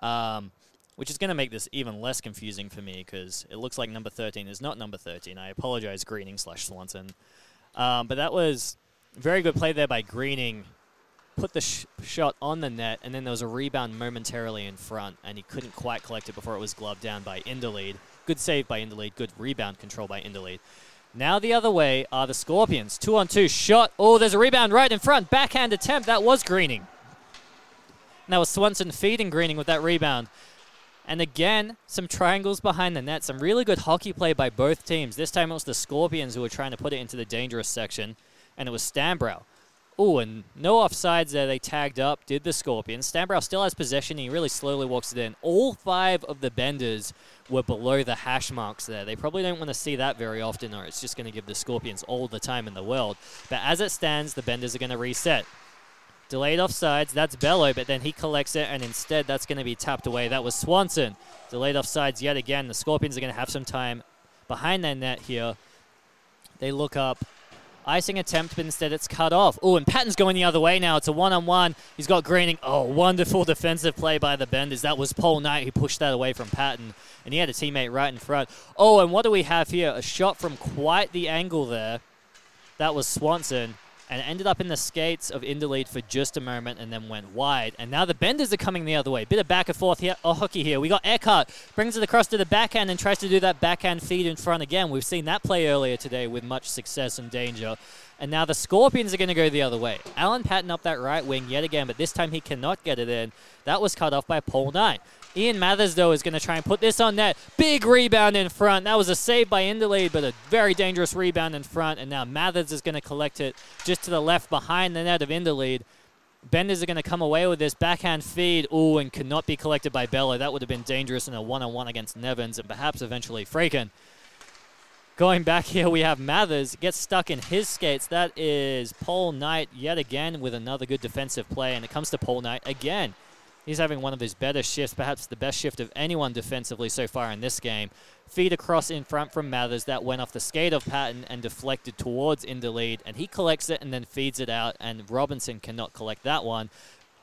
um, which is going to make this even less confusing for me because it looks like number 13 is not number 13. I apologize, Greening slash Swanson. Um, but that was very good play there by Greening. Put the sh- shot on the net, and then there was a rebound momentarily in front, and he couldn't quite collect it before it was gloved down by Inderlead. Good save by Inderlead. Good rebound control by Inderlead. Now the other way are the Scorpions. Two on two shot. Oh, there's a rebound right in front. Backhand attempt. That was Greening. That was Swanson feeding Greening with that rebound. And again, some triangles behind the net. Some really good hockey play by both teams. This time it was the Scorpions who were trying to put it into the dangerous section, and it was Stambrow. Oh, and no offsides there. They tagged up, did the Scorpions. Stambrow still has possession. He really slowly walks it in. All five of the benders were below the hash marks there. They probably don't want to see that very often, or it's just going to give the Scorpions all the time in the world. But as it stands, the benders are going to reset. Delayed offsides, that's Bello, but then he collects it, and instead that's going to be tapped away. That was Swanson. Delayed offsides yet again. The Scorpions are going to have some time behind their net here. They look up. Icing attempt, but instead it's cut off. Oh, and Patton's going the other way now. It's a one-on-one. He's got Greening. Oh, wonderful defensive play by the Benders. That was Paul Knight who pushed that away from Patton, and he had a teammate right in front. Oh, and what do we have here? A shot from quite the angle there. That was Swanson and ended up in the skates of Inderlead for just a moment and then went wide. And now the Benders are coming the other way. Bit of back and forth here, oh, hockey here. We got Eckhart, brings it across to the backhand and tries to do that backhand feed in front again. We've seen that play earlier today with much success and danger. And now the Scorpions are going to go the other way. Alan Patton up that right wing yet again, but this time he cannot get it in. That was cut off by Paul Knight. Ian Mathers, though, is going to try and put this on net. Big rebound in front. That was a save by Inderlead, but a very dangerous rebound in front. And now Mathers is going to collect it just to the left behind the net of Inderlead. Benders are going to come away with this backhand feed. Ooh, and cannot be collected by Bello. That would have been dangerous in a one-on-one against Nevins and perhaps eventually Fraken. Going back here, we have Mathers gets stuck in his skates. That is Paul Knight yet again with another good defensive play, and it comes to Paul Knight again. He's having one of his better shifts, perhaps the best shift of anyone defensively so far in this game. Feed across in front from Mathers that went off the skate of Patton and deflected towards Inderlead, and he collects it and then feeds it out, and Robinson cannot collect that one.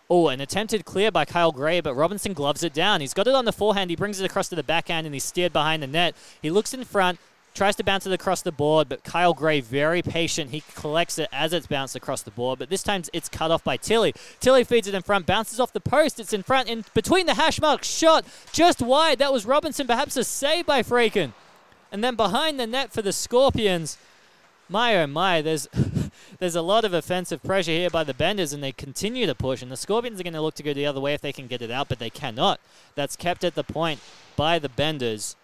Oh, an attempted clear by Kyle Gray, but Robinson gloves it down. He's got it on the forehand. He brings it across to the backhand, and he's steered behind the net. He looks in front, Tries to bounce it across the board, but Kyle Gray, very patient. He collects it as it's bounced across the board, but this time it's cut off by Tilly. Tilly feeds it in front, bounces off the post. It's in front, in between the hash marks. Shot just wide. That was Robinson, perhaps a save by Fraken. And then behind the net for the Scorpions. My oh my, there's <laughs> there's a lot of offensive pressure here by the Benders, and they continue to push. And the Scorpions are going to look to go the other way if they can get it out, but they cannot. That's kept at the point by the Benders.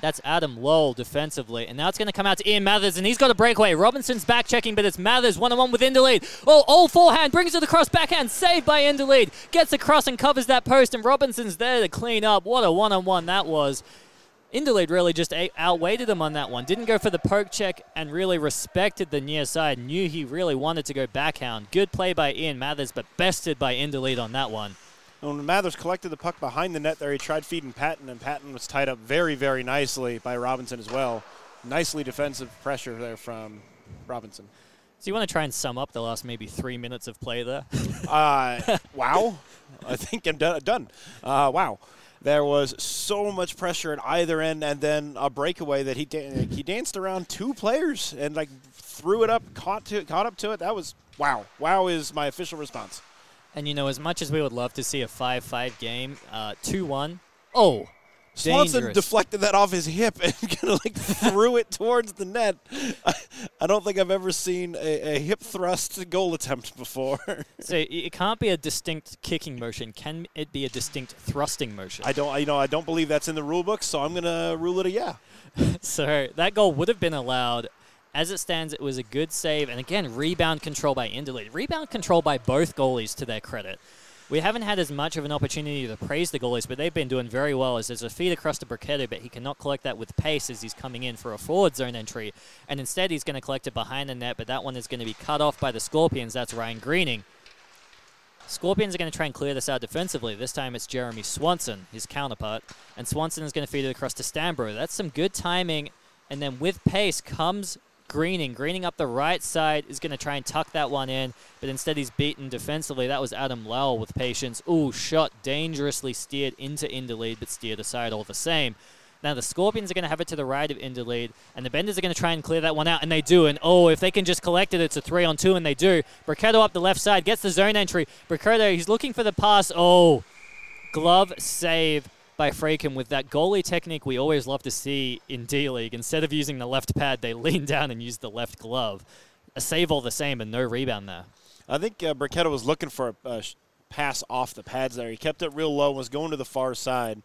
That's Adam Lowell defensively. And now it's going to come out to Ian Mathers, and he's got a breakaway. Robinson's back checking, but it's Mathers one on one with Inderlead. Oh, all forehand, brings it across backhand, saved by Inderlead. Gets across and covers that post, and Robinson's there to clean up. What a one on one that was. Inderlead really just outweighted him on that one. Didn't go for the poke check and really respected the near side. Knew he really wanted to go backhand. Good play by Ian Mathers, but bested by Inderlead on that one. When Mathers collected the puck behind the net there, he tried feeding Patton, and Patton was tied up very, very nicely by Robinson as well. Nicely defensive pressure there from Robinson. So you want to try and sum up the last maybe three minutes of play there? <laughs> uh, wow. I think I'm done. Uh, wow. There was so much pressure at either end, and then a breakaway that he da- he danced around two players and like threw it up, caught to caught up to it. That was wow. Wow is my official response. And you know, as much as we would love to see a 5-5 game, 2-1. Uh, oh, Swanson dangerous. deflected that off his hip and <laughs> kind of like threw it towards the net. I, I, don't think I've ever seen a, a, hip thrust goal attempt before. <laughs> so it can't be a distinct kicking motion. Can it be a distinct thrusting motion? I don't. You know, I don't believe that's in the rule book, so I'm gonna rule it a yeah. <laughs> so that goal would have been allowed as it stands, it was a good save. And again, rebound control by Inderlead. Rebound control by both goalies to their credit. We haven't had as much of an opportunity to praise the goalies, but they've been doing very well as there's a feed across to Brachetto, but he cannot collect that with pace as he's coming in for a forward zone entry. And instead, he's going to collect it behind the net, but that one is going to be cut off by the Scorpions. That's Ryan Greening. Scorpions are going to try and clear this out defensively. This time it's Jeremy Swanson, his counterpart. And Swanson is going to feed it across to Stambro. That's some good timing. And then with pace comes Greening. Greening up the right side is going to try and tuck that one in, but instead he's beaten defensively. That was Adam Lowell with patience. Ooh, shot dangerously steered into Inderlead, but steered aside all the same. Now the Scorpions are going to have it to the right of Inderlead, and the Benders are going to try and clear that one out, and they do. And oh, if they can just collect it, it's a three on two, and they do. Brachetto up the left side gets the zone entry. Brachetto, he's looking for the pass. Oh, glove save by Fraken with that goalie technique we always love to see in D League. Instead of using the left pad, they <laughs> lean down and use the left glove. A save all the same, and no rebound there. I think uh, was looking for a, a pass off the pads there. He kept it real low, and was going to the far side.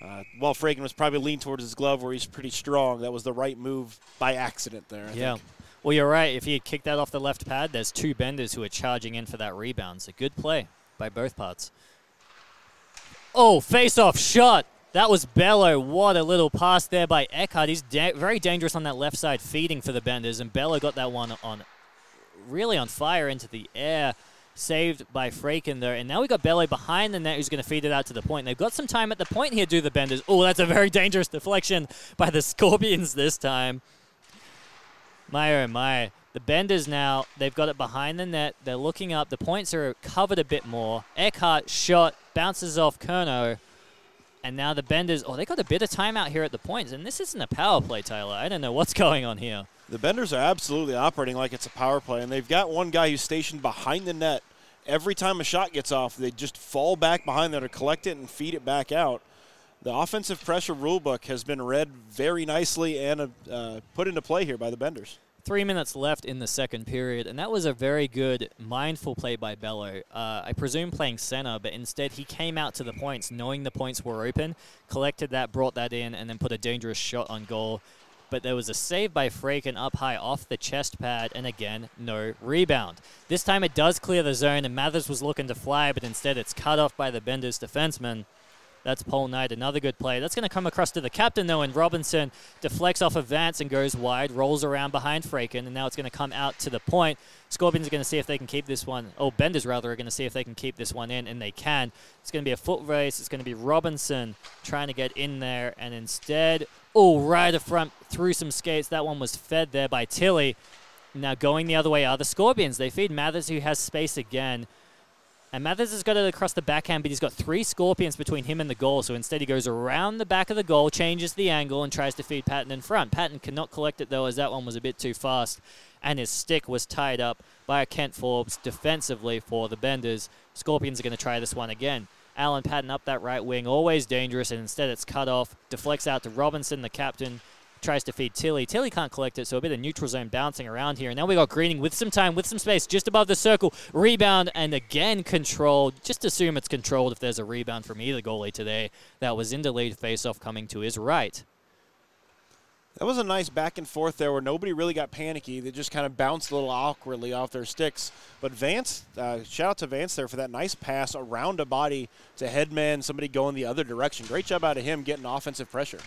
Uh, while Fraken was probably leaning towards his glove where he's pretty strong. That was the right move by accident there. I yeah. Think. Well, you're right. If he had kicked that off the left pad, there's two benders who are charging in for that rebound. So good play by both parts. Oh, face off shot. That was Bello. What a little pass there by Eckhart. He's da- very dangerous on that left side, feeding for the Benders, and Bello got that one on really on fire into the air. Saved by Fraken there. And now we got Bello behind the net who's going to feed it out to the point. They've got some time at the point here, do the Benders. Oh, that's a very dangerous deflection by the Scorpions this time. My oh my. The Benders now, they've got it behind the net. They're looking up. The points are covered a bit more. Eckhart shot, bounces off Kerno. And now the Benders, oh, they got a bit of time out here at the points. And this isn't a power play, Tyler. I don't know what's <laughs> going on here. The Benders are absolutely operating like it's a power play, and they've got one guy who's stationed behind the net. Every time a shot gets off, they just fall back behind there to collect it and feed it back out. The offensive pressure rulebook has been read very nicely and uh, put into play here by the Benders. Three minutes left in the second period, and that was a very good, mindful play by Bello. Uh, I presume playing center, but instead he came out to the points, knowing the points were open, collected that, brought that in, and then put a dangerous shot on goal. But there was a save by Fraken up high off the chest pad, and again, no rebound. This time it does clear the zone, and Mathers was looking to fly, but instead it's cut off by the Benders defenseman. That's Paul Knight, another good play. That's going to come across to the captain, though, and Robinson deflects off of Vance and goes wide, rolls around behind Fraken, and now it's going to come out to the point. Scorpions are going to see if they can keep this one. Oh, Benders, rather, are going to see if they can keep this one in, and they can. It's going to be a foot race. It's going to be Robinson trying to get in there, and instead, oh, right up front through some skates. That one was fed there by Tilly. Now going the other way are the Scorpions. They feed Mathers, who has space again. And Mathers has got it across the backhand, but he's got three Scorpions between him and the goal. So instead, he goes around the back of the goal, changes the angle, and tries to feed Patton in front. Patton cannot collect it, though, as that one was a bit too fast. And his stick was tied up by a Kent Forbes defensively for the Benders. Scorpions are going to try this one again. Alan Patton up that right wing, always dangerous, and instead it's cut off. Deflects out to Robinson, the captain, tries to feed Tilly. Tilly can't collect it, so a bit of neutral zone bouncing around here. And now we got Greening with some time, with some space, just above the circle. Rebound, and again controlled. Just assume it's controlled if there's a rebound from either goalie today. That was Inderlead face-off coming to his right. That was a nice back and forth there where nobody really got panicky. They just kind of bounced a little awkwardly off their sticks. But Vance, uh, shout out to Vance there for that nice pass around a body to headman, somebody going the other direction. Great job out of him getting offensive pressure.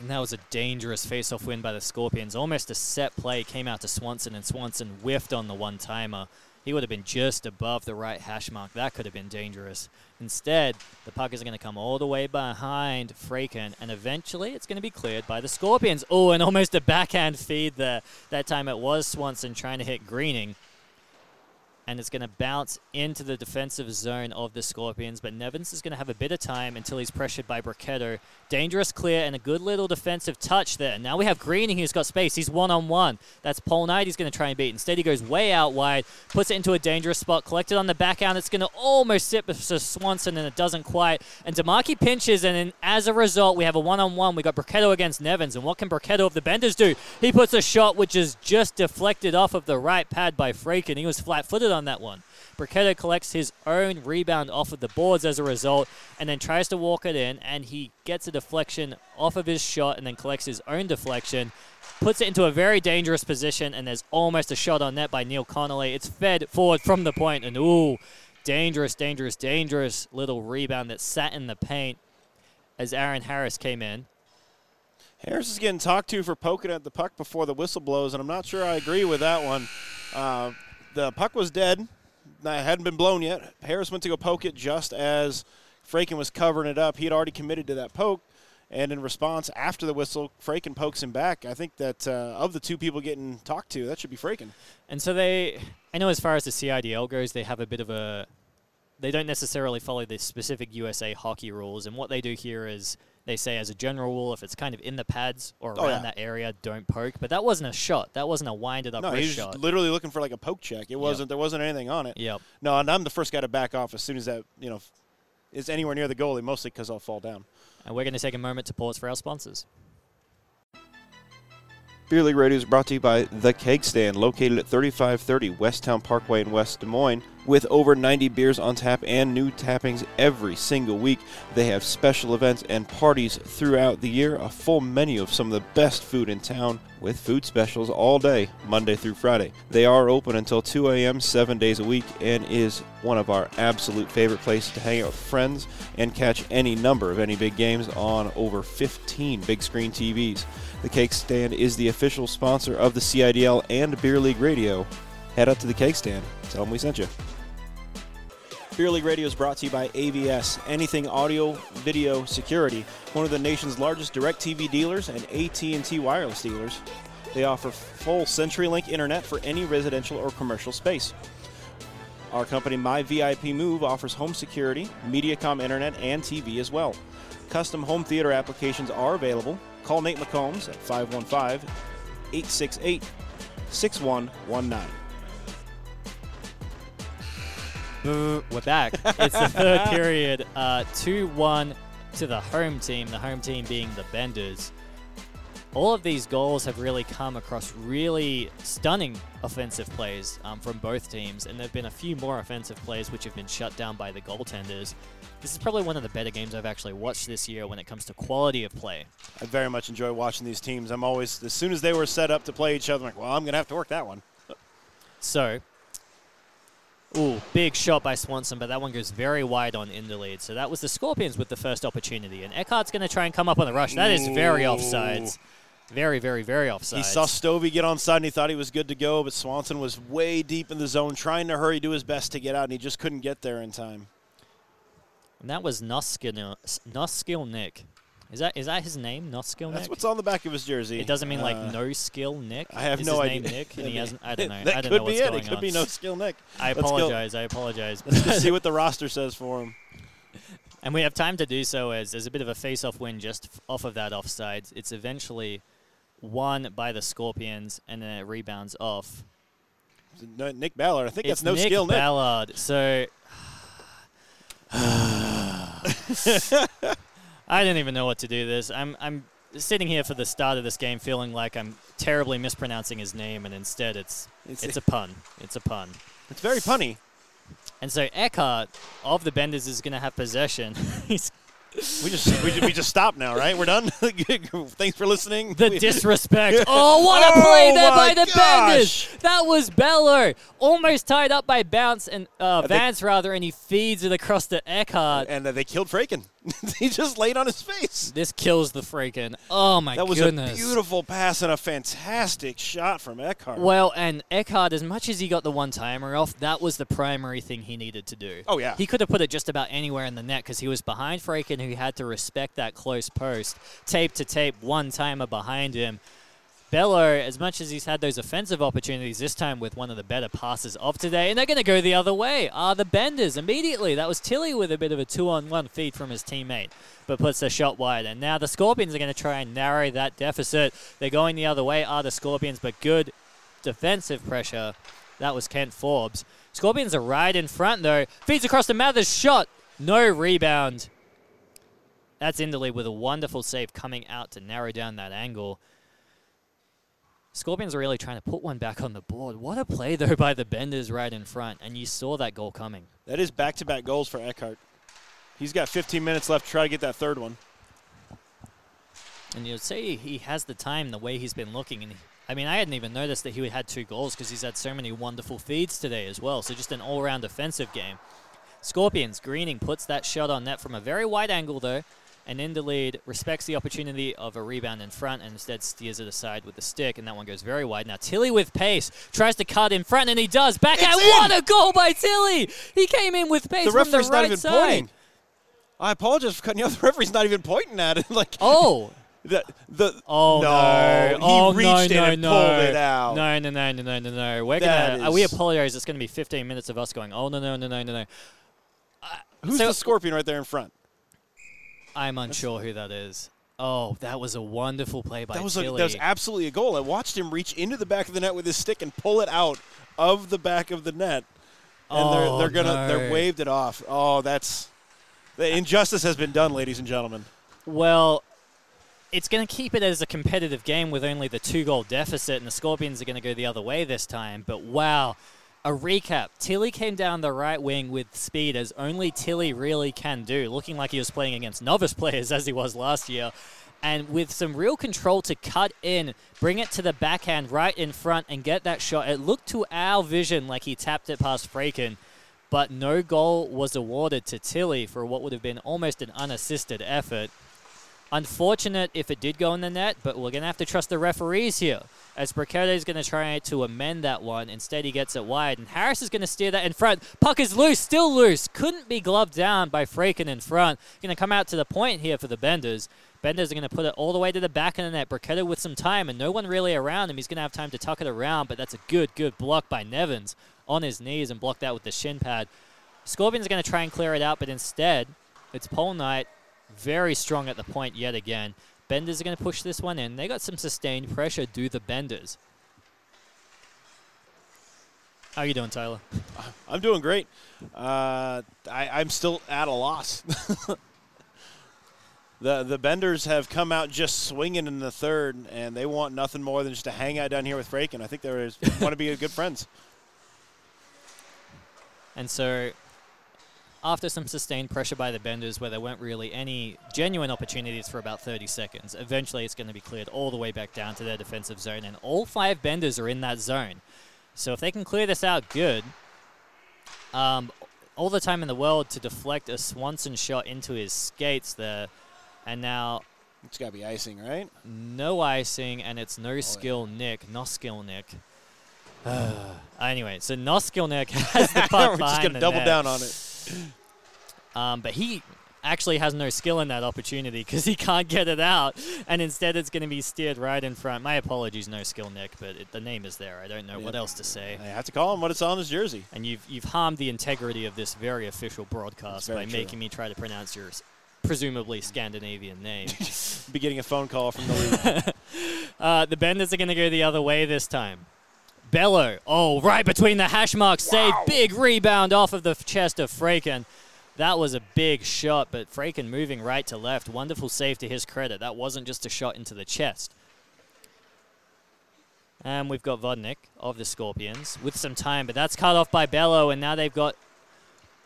And that was a dangerous face-off win by the Scorpions. Almost a set play came out to Swanson, and Swanson whiffed on the one-timer. He would have been just above the right hash mark. That could have been dangerous. Instead, the puck is going to come all the way behind Fraken, and eventually it's going to be cleared by the Scorpions. Oh, and almost a backhand feed there. That time it was Swanson trying to hit Greening and it's going to bounce into the defensive zone of the Scorpions. But Nevins is going to have a bit of time until he's pressured by Brachetto. Dangerous clear and a good little defensive touch there. Now we have Greening who's got space. He's one on one. That's Paul Knight he's going to try and beat. Instead, he goes way out wide, puts it into a dangerous spot, collected on the backhand. It's going to almost sit to Swanson, and it doesn't quite. And DeMarchi pinches, and then as a result, we have a one on one. We got Brachetto against Nevins. And what can Brachetto of the Benders do? He puts a shot which is just deflected off of the right pad by Fraken. He was flat footed on on that one. Brachetto collects his own rebound off of the boards as a result and then tries to walk it in and he gets a deflection off of his shot and then collects his own deflection. Puts it into a very dangerous position and there's almost a shot on net by Neil Connolly. It's fed forward from the point and ooh, dangerous, dangerous, dangerous little rebound that sat in the paint as Aaron Harris came in. Harris is getting talked to for poking at the puck before the whistle blows, and I'm not sure I agree with that one. Uh, the puck was dead. It hadn't been blown yet. Harris went to go poke it just as Fraken was covering it up. He had already committed to that poke. And in response, after the whistle, Fraken pokes him back. I think that uh, of the two people getting talked to, that should be Fraken. And so they, I know as far as the CIDL goes, they have a bit of a, they don't necessarily follow the specific USA hockey rules. And what they do here is they say as a general rule, if it's kind of in the pads or oh, around oh, yeah. that area, don't poke. But that wasn't a shot. That wasn't a winded up no, wrist he's shot. literally looking for like a poke check. It wasn't. Yep. There wasn't anything on it. Yep. No, and I'm the first guy to back off as soon as that you know is anywhere near the goalie, mostly because I'll fall down. And we're going to take a moment to pause for our sponsors. Beer League Radio is brought to you by The Keg Stand, located at 3530 Westown Parkway in West Des Moines. With over 90 beers on tap and new tappings every single week, they have special events and parties throughout the year. A full menu of some of the best food in town with food specials all day, Monday through Friday. They are open until 2 a.m. seven days a week and is one of our absolute favorite places to hang out with friends and catch any number of any big games on over 15 big screen TVs. The Keg Stand is the official sponsor of the CIDL and Beer League Radio. Head up to the Keg Stand. Tell them we sent you. Beer League Radio is brought to you by AVS, Anything Audio Video Security, one of the nation's largest DirecTV dealers and AT&T wireless dealers. They offer full CenturyLink internet for any residential or commercial space. Our company, My VIP Move, offers home security, MediaCom internet, and TV as well. Custom home theater applications are available. Call Nate McCombs at 515 868 6119. We're back. it's the third <laughs> period. Uh, 2 1 to the home team, the home team being the Benders. All of these goals have really come across really stunning offensive plays um, from both teams, and there have been a few more offensive plays which have been shut down by the goaltenders. This is probably one of the better games I've actually watched this year when it comes to quality of play. I very much enjoy watching these teams. I'm always, as soon as they were set up to play each other, I'm like, well, I'm going to have to work that one. So, ooh, big shot by Swanson, but that one goes very wide on Inderlead. So that was the Scorpions with the first opportunity, and Eckhart's going to try and come up on the rush. That is very offsides. Very, very, very offsides. He saw Stovey get on side and he thought he was good to go, but Swanson was way deep in the zone, trying to hurry, do his best to get out, and he just couldn't get there in time. and that was Noskil, Noskil Nick. Is that is that his name, Noskil That's Nick? That's what's on the back of his jersey. It doesn't mean like Uh, no skill Nick. I have is no his idea. Name Nick, and he <laughs> hasn't. I don't know. that I don't could know be it. It could on. be no skill, Nick. I apologize. I apologize. Let's just see what the <laughs> roster says for him. And we have time to do so as there's a bit of a face-off win just off of that offside. It's eventually won by the Scorpions, and then it rebounds off. No, Nick Ballard. I think it's that's no Nick skill, Nick. Ballard. So <sighs> <laughs> I didn't even know what to do this. I'm I'm sitting here for the start of this game feeling like I'm terribly mispronouncing his name, and instead it's It's, it's a pun. It's a pun. it's very punny. And so Eckhart of the Benders is going to have possession. <laughs> He's We just we, ju- we just stop now, right? We're done. <laughs> Thanks for listening. The <laughs> disrespect. Oh, what a Oh play there by the gosh. Benders. That was Bello. Almost tied up by Bounce and uh, Vance, rather, and he feeds it across to Eckhart. and uh, they killed Fraken. <laughs> he just laid on his face. This kills the freaking. Oh, my That was goodness. a beautiful pass and a fantastic shot from Eckhart. Well, and Eckhart, as much as he got the one timer off, that was the primary thing he needed to do. Oh, yeah. He could have put it just about anywhere in the net because he was behind Fraken, who had to respect that close post. Tape to tape, one timer behind him. Bello, as much as he's had those offensive opportunities, this time with one of the better passes of today, and they're going to go the other way, are the Benders immediately. That was Tilly with a bit of a two on one feed from his teammate, but puts the shot wide. And now the Scorpions are going to try and narrow that deficit. They're going the other way, are the Scorpions, but good defensive pressure. That was Kent Forbes. Scorpions are right in front, though. Feeds across the Mathers shot. No rebound. That's Inderlead with a wonderful save coming out to narrow down that angle. Scorpions are really trying to put one back on the board. What a play, though, by the Benders right in front. And you saw that goal coming. that is back-to-back goals for Eckhart. He's got 15 minutes left to try to get that third one. And you'd say he has the time the way he's been looking. And I mean, I hadn't even noticed that he had two goals because he's had so many wonderful feeds today as well. So just an all-round offensive game. Scorpions, Greening puts that shot on net from a very wide angle though, and Inderlead respects the opportunity of a rebound in front and instead steers it aside with the stick, and that one goes very wide. Now Tilly with pace tries to cut in front, and he does. Back It's out. in! What a goal by Tilly! He came in with pace The from the referee's right not even side. pointing. I apologize for cutting you off. <laughs> The referee's not even pointing at it. <laughs> like Oh, the the Oh no, no! he oh reached no! in no! and no! pulled it out. No! No! No! No! No! No! No! We're That gonna. Uh, we is- apologize. It's gonna be 15 minutes of us going. Oh no! No! No! No! No! No! Who's So- the scorpion right there in front? I'm unsure who that is. Oh, that was a wonderful play by That was a, that was absolutely a goal. I watched him reach into the back of the net with his stick and pull it out of the back of the net, and Oh, they're they're gonna no. they're waved it off. Oh, that's the injustice has been done, ladies and gentlemen. Well, it's going to keep it as a competitive game with only the two goal deficit, and the Scorpions are going to go the other way this time. But wow, a recap. Tilly came down the right wing with speed, as only Tilly really can do, looking like he was playing against novice <laughs> players as he was last year. And with some real control to cut in, bring it to the backhand right in front, and get that shot. It looked to our vision like he tapped it past Fraken but no goal was awarded to Tilly for what would have been almost an unassisted effort. Unfortunate if it did go in the net, but we're going to have to trust the referees here. As Brachetto is going to try to amend that one. Instead, he gets it wide. And Harris is going to steer that in front. Puck is loose, still loose. Couldn't be gloved down by Fraken in front. Going to come out to the point here for the Benders. Benders are going to put it all the way to the back of the net. Brachetto with some time and no one really around him. He's going to have time to tuck it around, but that's a good, good block by Nevins on his knees and block that with the shin pad. Scorpions going to try and clear it out, but instead, it's Paul Knight very strong at the point yet again. Benders are going to push this one in. They got some sustained pressure, do the Benders. How are you doing, Tyler? <laughs> I'm doing great. Uh, I, I'm still at a loss. <laughs> the the Benders have come out just swinging in the third, and they want nothing more than just to hang out down here with Fraken. I think they want to be good friends. And so after some sustained pressure by the Benders where there weren't really any genuine opportunities for about 30 seconds, eventually it's going to be cleared all the way back down to their defensive zone, and all five Benders are in that zone. So if they can clear this out good, um, all the time in the world to deflect a Swanson shot into his skates there, and now it's got to be icing, right? No icing, and it's no oh, skill yeah. Nick, no skill Nick. <sighs> anyway, so no skill Nick <laughs> has the puck <laughs> We're just gonna double net. down on it. <clears throat> Um, but he actually has no skill in that opportunity because he can't get it out, and instead it's going to be steered right in front. My apologies, no skill, Nick, but it, the name is there. I don't know what else to say. I have to call him what it's on his jersey. And you've you've harmed the integrity of this very official broadcast very by true. making me try to pronounce your presumably Scandinavian name. <laughs> be getting a phone call from the <laughs> league. uh, the Benders are going to go the other way this time. Bello. Oh, right between the hash marks. Save. Big rebound off of the chest of Fraken. That was a big shot, but Fraken moving right to left. Wonderful save to his credit. That wasn't just a shot into the chest. And we've got Vodnik of the Scorpions with some time, but that's cut off by Bello, and now they've got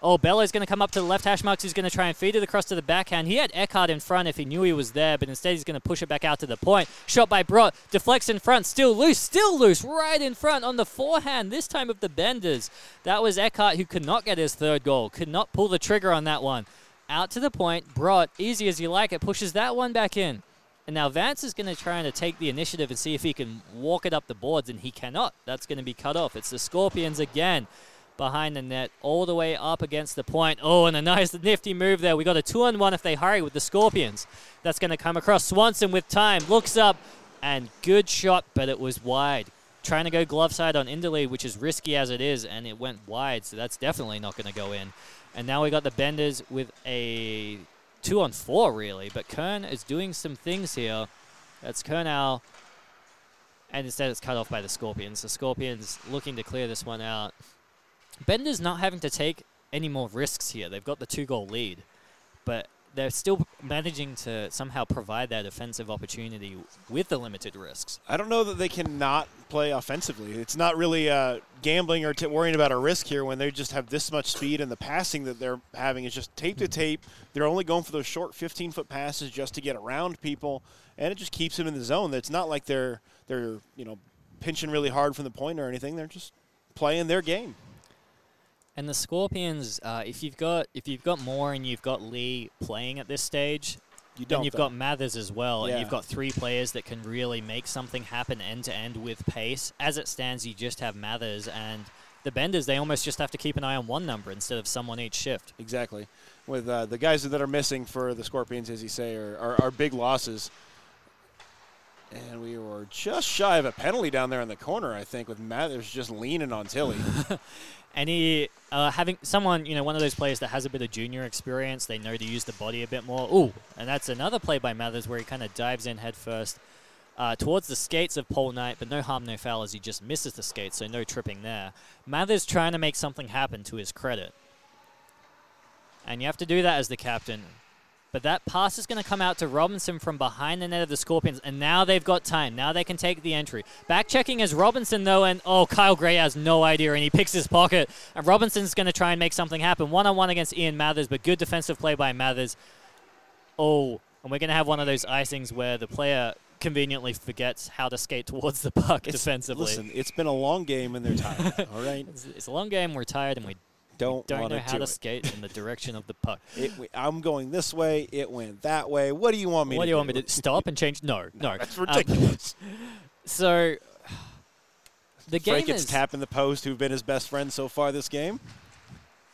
Oh, Bello's going to come up to the left hash marks. He's going to try and feed it across to the backhand. He had Eckhart in front if he knew he was there, but instead he's going to push it back out to the point. Shot by Brott. Deflects in front. Still loose. Still loose. Right in front on the forehand, this time of the Benders. That was Eckhart who could not get his third goal. Could not pull the trigger on that one. Out to the point. Brott, easy as you like it, pushes that one back in. And now Vance is going to try to take the initiative and see if he can walk it up the boards, and he cannot. That's going to be cut off. It's the Scorpions again behind the net, all the way up against the point. Oh, and a nice nifty move there. We got a two on one if they hurry with the Scorpions. That's going to come across. Swanson with time, looks up, and good shot, but it was wide. Trying to go glove side on Inderlead, which is risky as it is, and it went wide, so that's definitely not going to go in. And now we got the Benders with a two on four, really. But Kern is doing some things here. That's Kernal. And instead, it's cut off by the Scorpions. The Scorpions looking to clear this one out. Bender's not having to take any more risks here. They've got the two goal lead, but they're still managing to somehow provide that offensive opportunity with the limited risks. I don't know that they cannot play offensively. It's not really uh, gambling or t- worrying about a risk here when they just have this much speed and the passing that they're having is just tape to tape. They're only going for those short 15 foot passes just to get around people, and it just keeps them in the zone. It's not like they're they're you know pinching really hard from the point or anything. They're just playing their game. And the Scorpions, uh, if you've got if you've got Moore and you've got Lee playing at this stage, you then you've though. got Mathers as well, yeah. and you've got three players that can really make something happen end to end with pace. As it stands, you just have Mathers and the Benders. They almost just have to keep an eye on one number instead of someone each shift. Exactly. With uh, the guys that are missing for the Scorpions, as you say, are, are, are big losses. And we were just shy of a penalty down there in the corner, I think, with Mathers just leaning on Tilly. <laughs> he uh, having someone, you know, one of those players that has a bit of junior experience, they know to use the body a bit more. Ooh, and that's another play by Mathers where he kind of dives in head first uh, towards the skates of Paul Knight, but no harm, no foul as he just misses the skates, so no tripping there. Mathers trying to make something happen to his credit. And you have to do that as the captain. But that pass is going to come out to Robinson from behind the net of the Scorpions, and now they've got time. Now they can take the entry. Back checking is Robinson, though, and oh, Kyle Gray has no idea, and he picks his pocket. And Robinson's going to try and make something happen. One on one against Ian Mathers, but good defensive play by Mathers. Oh, and we're going to have one of those icings where the player conveniently forgets how to skate towards the puck it's, defensively. Listen, it's been a long game and they're tired. <laughs> all right, it's, it's, a long game. We're tired and we don't, Don't know how to it. skate in the <laughs> direction of the puck. It I'm going this way. It went that way. What do you want me What to do you want me to stop and change? No, <laughs> no. That's Um, ridiculous. <laughs> so <sighs> the game Frank gets is tapping the post, who've been his best friends so far this game.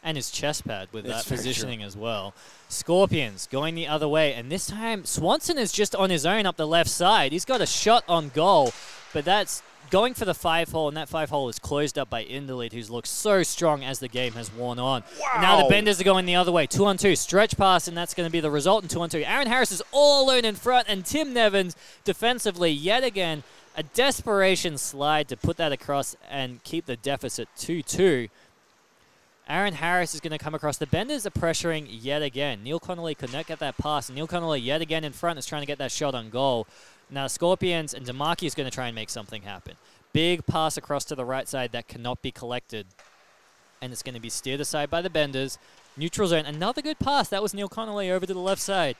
and his chest pad with that true. positioning as well. Scorpions going the other way, and this time Swanson is just on his own up the left side. He's got a shot on goal, but that's going for the five hole, and that five hole is closed up by Inderlead, who's looked so strong as the game has worn on. Now the Benders are going the other way, two on two, stretch pass, and that's going to be the result in two on two. Aaron Harris is all alone in front, and Tim Nevins defensively yet again a desperation slide to put that across and keep the deficit two two. Aaron Harris is going to come across. The Benders are pressuring yet again. Neil Connolly could not get that pass. Neil Connolly yet again in front is trying to get that shot on goal. Now Scorpions and DeMarchi is going to try and make something happen. Big pass across to the right side that cannot be collected. And it's going to be steered aside by the Benders. Neutral zone. Another good pass. That was Neil Connolly over to the left side.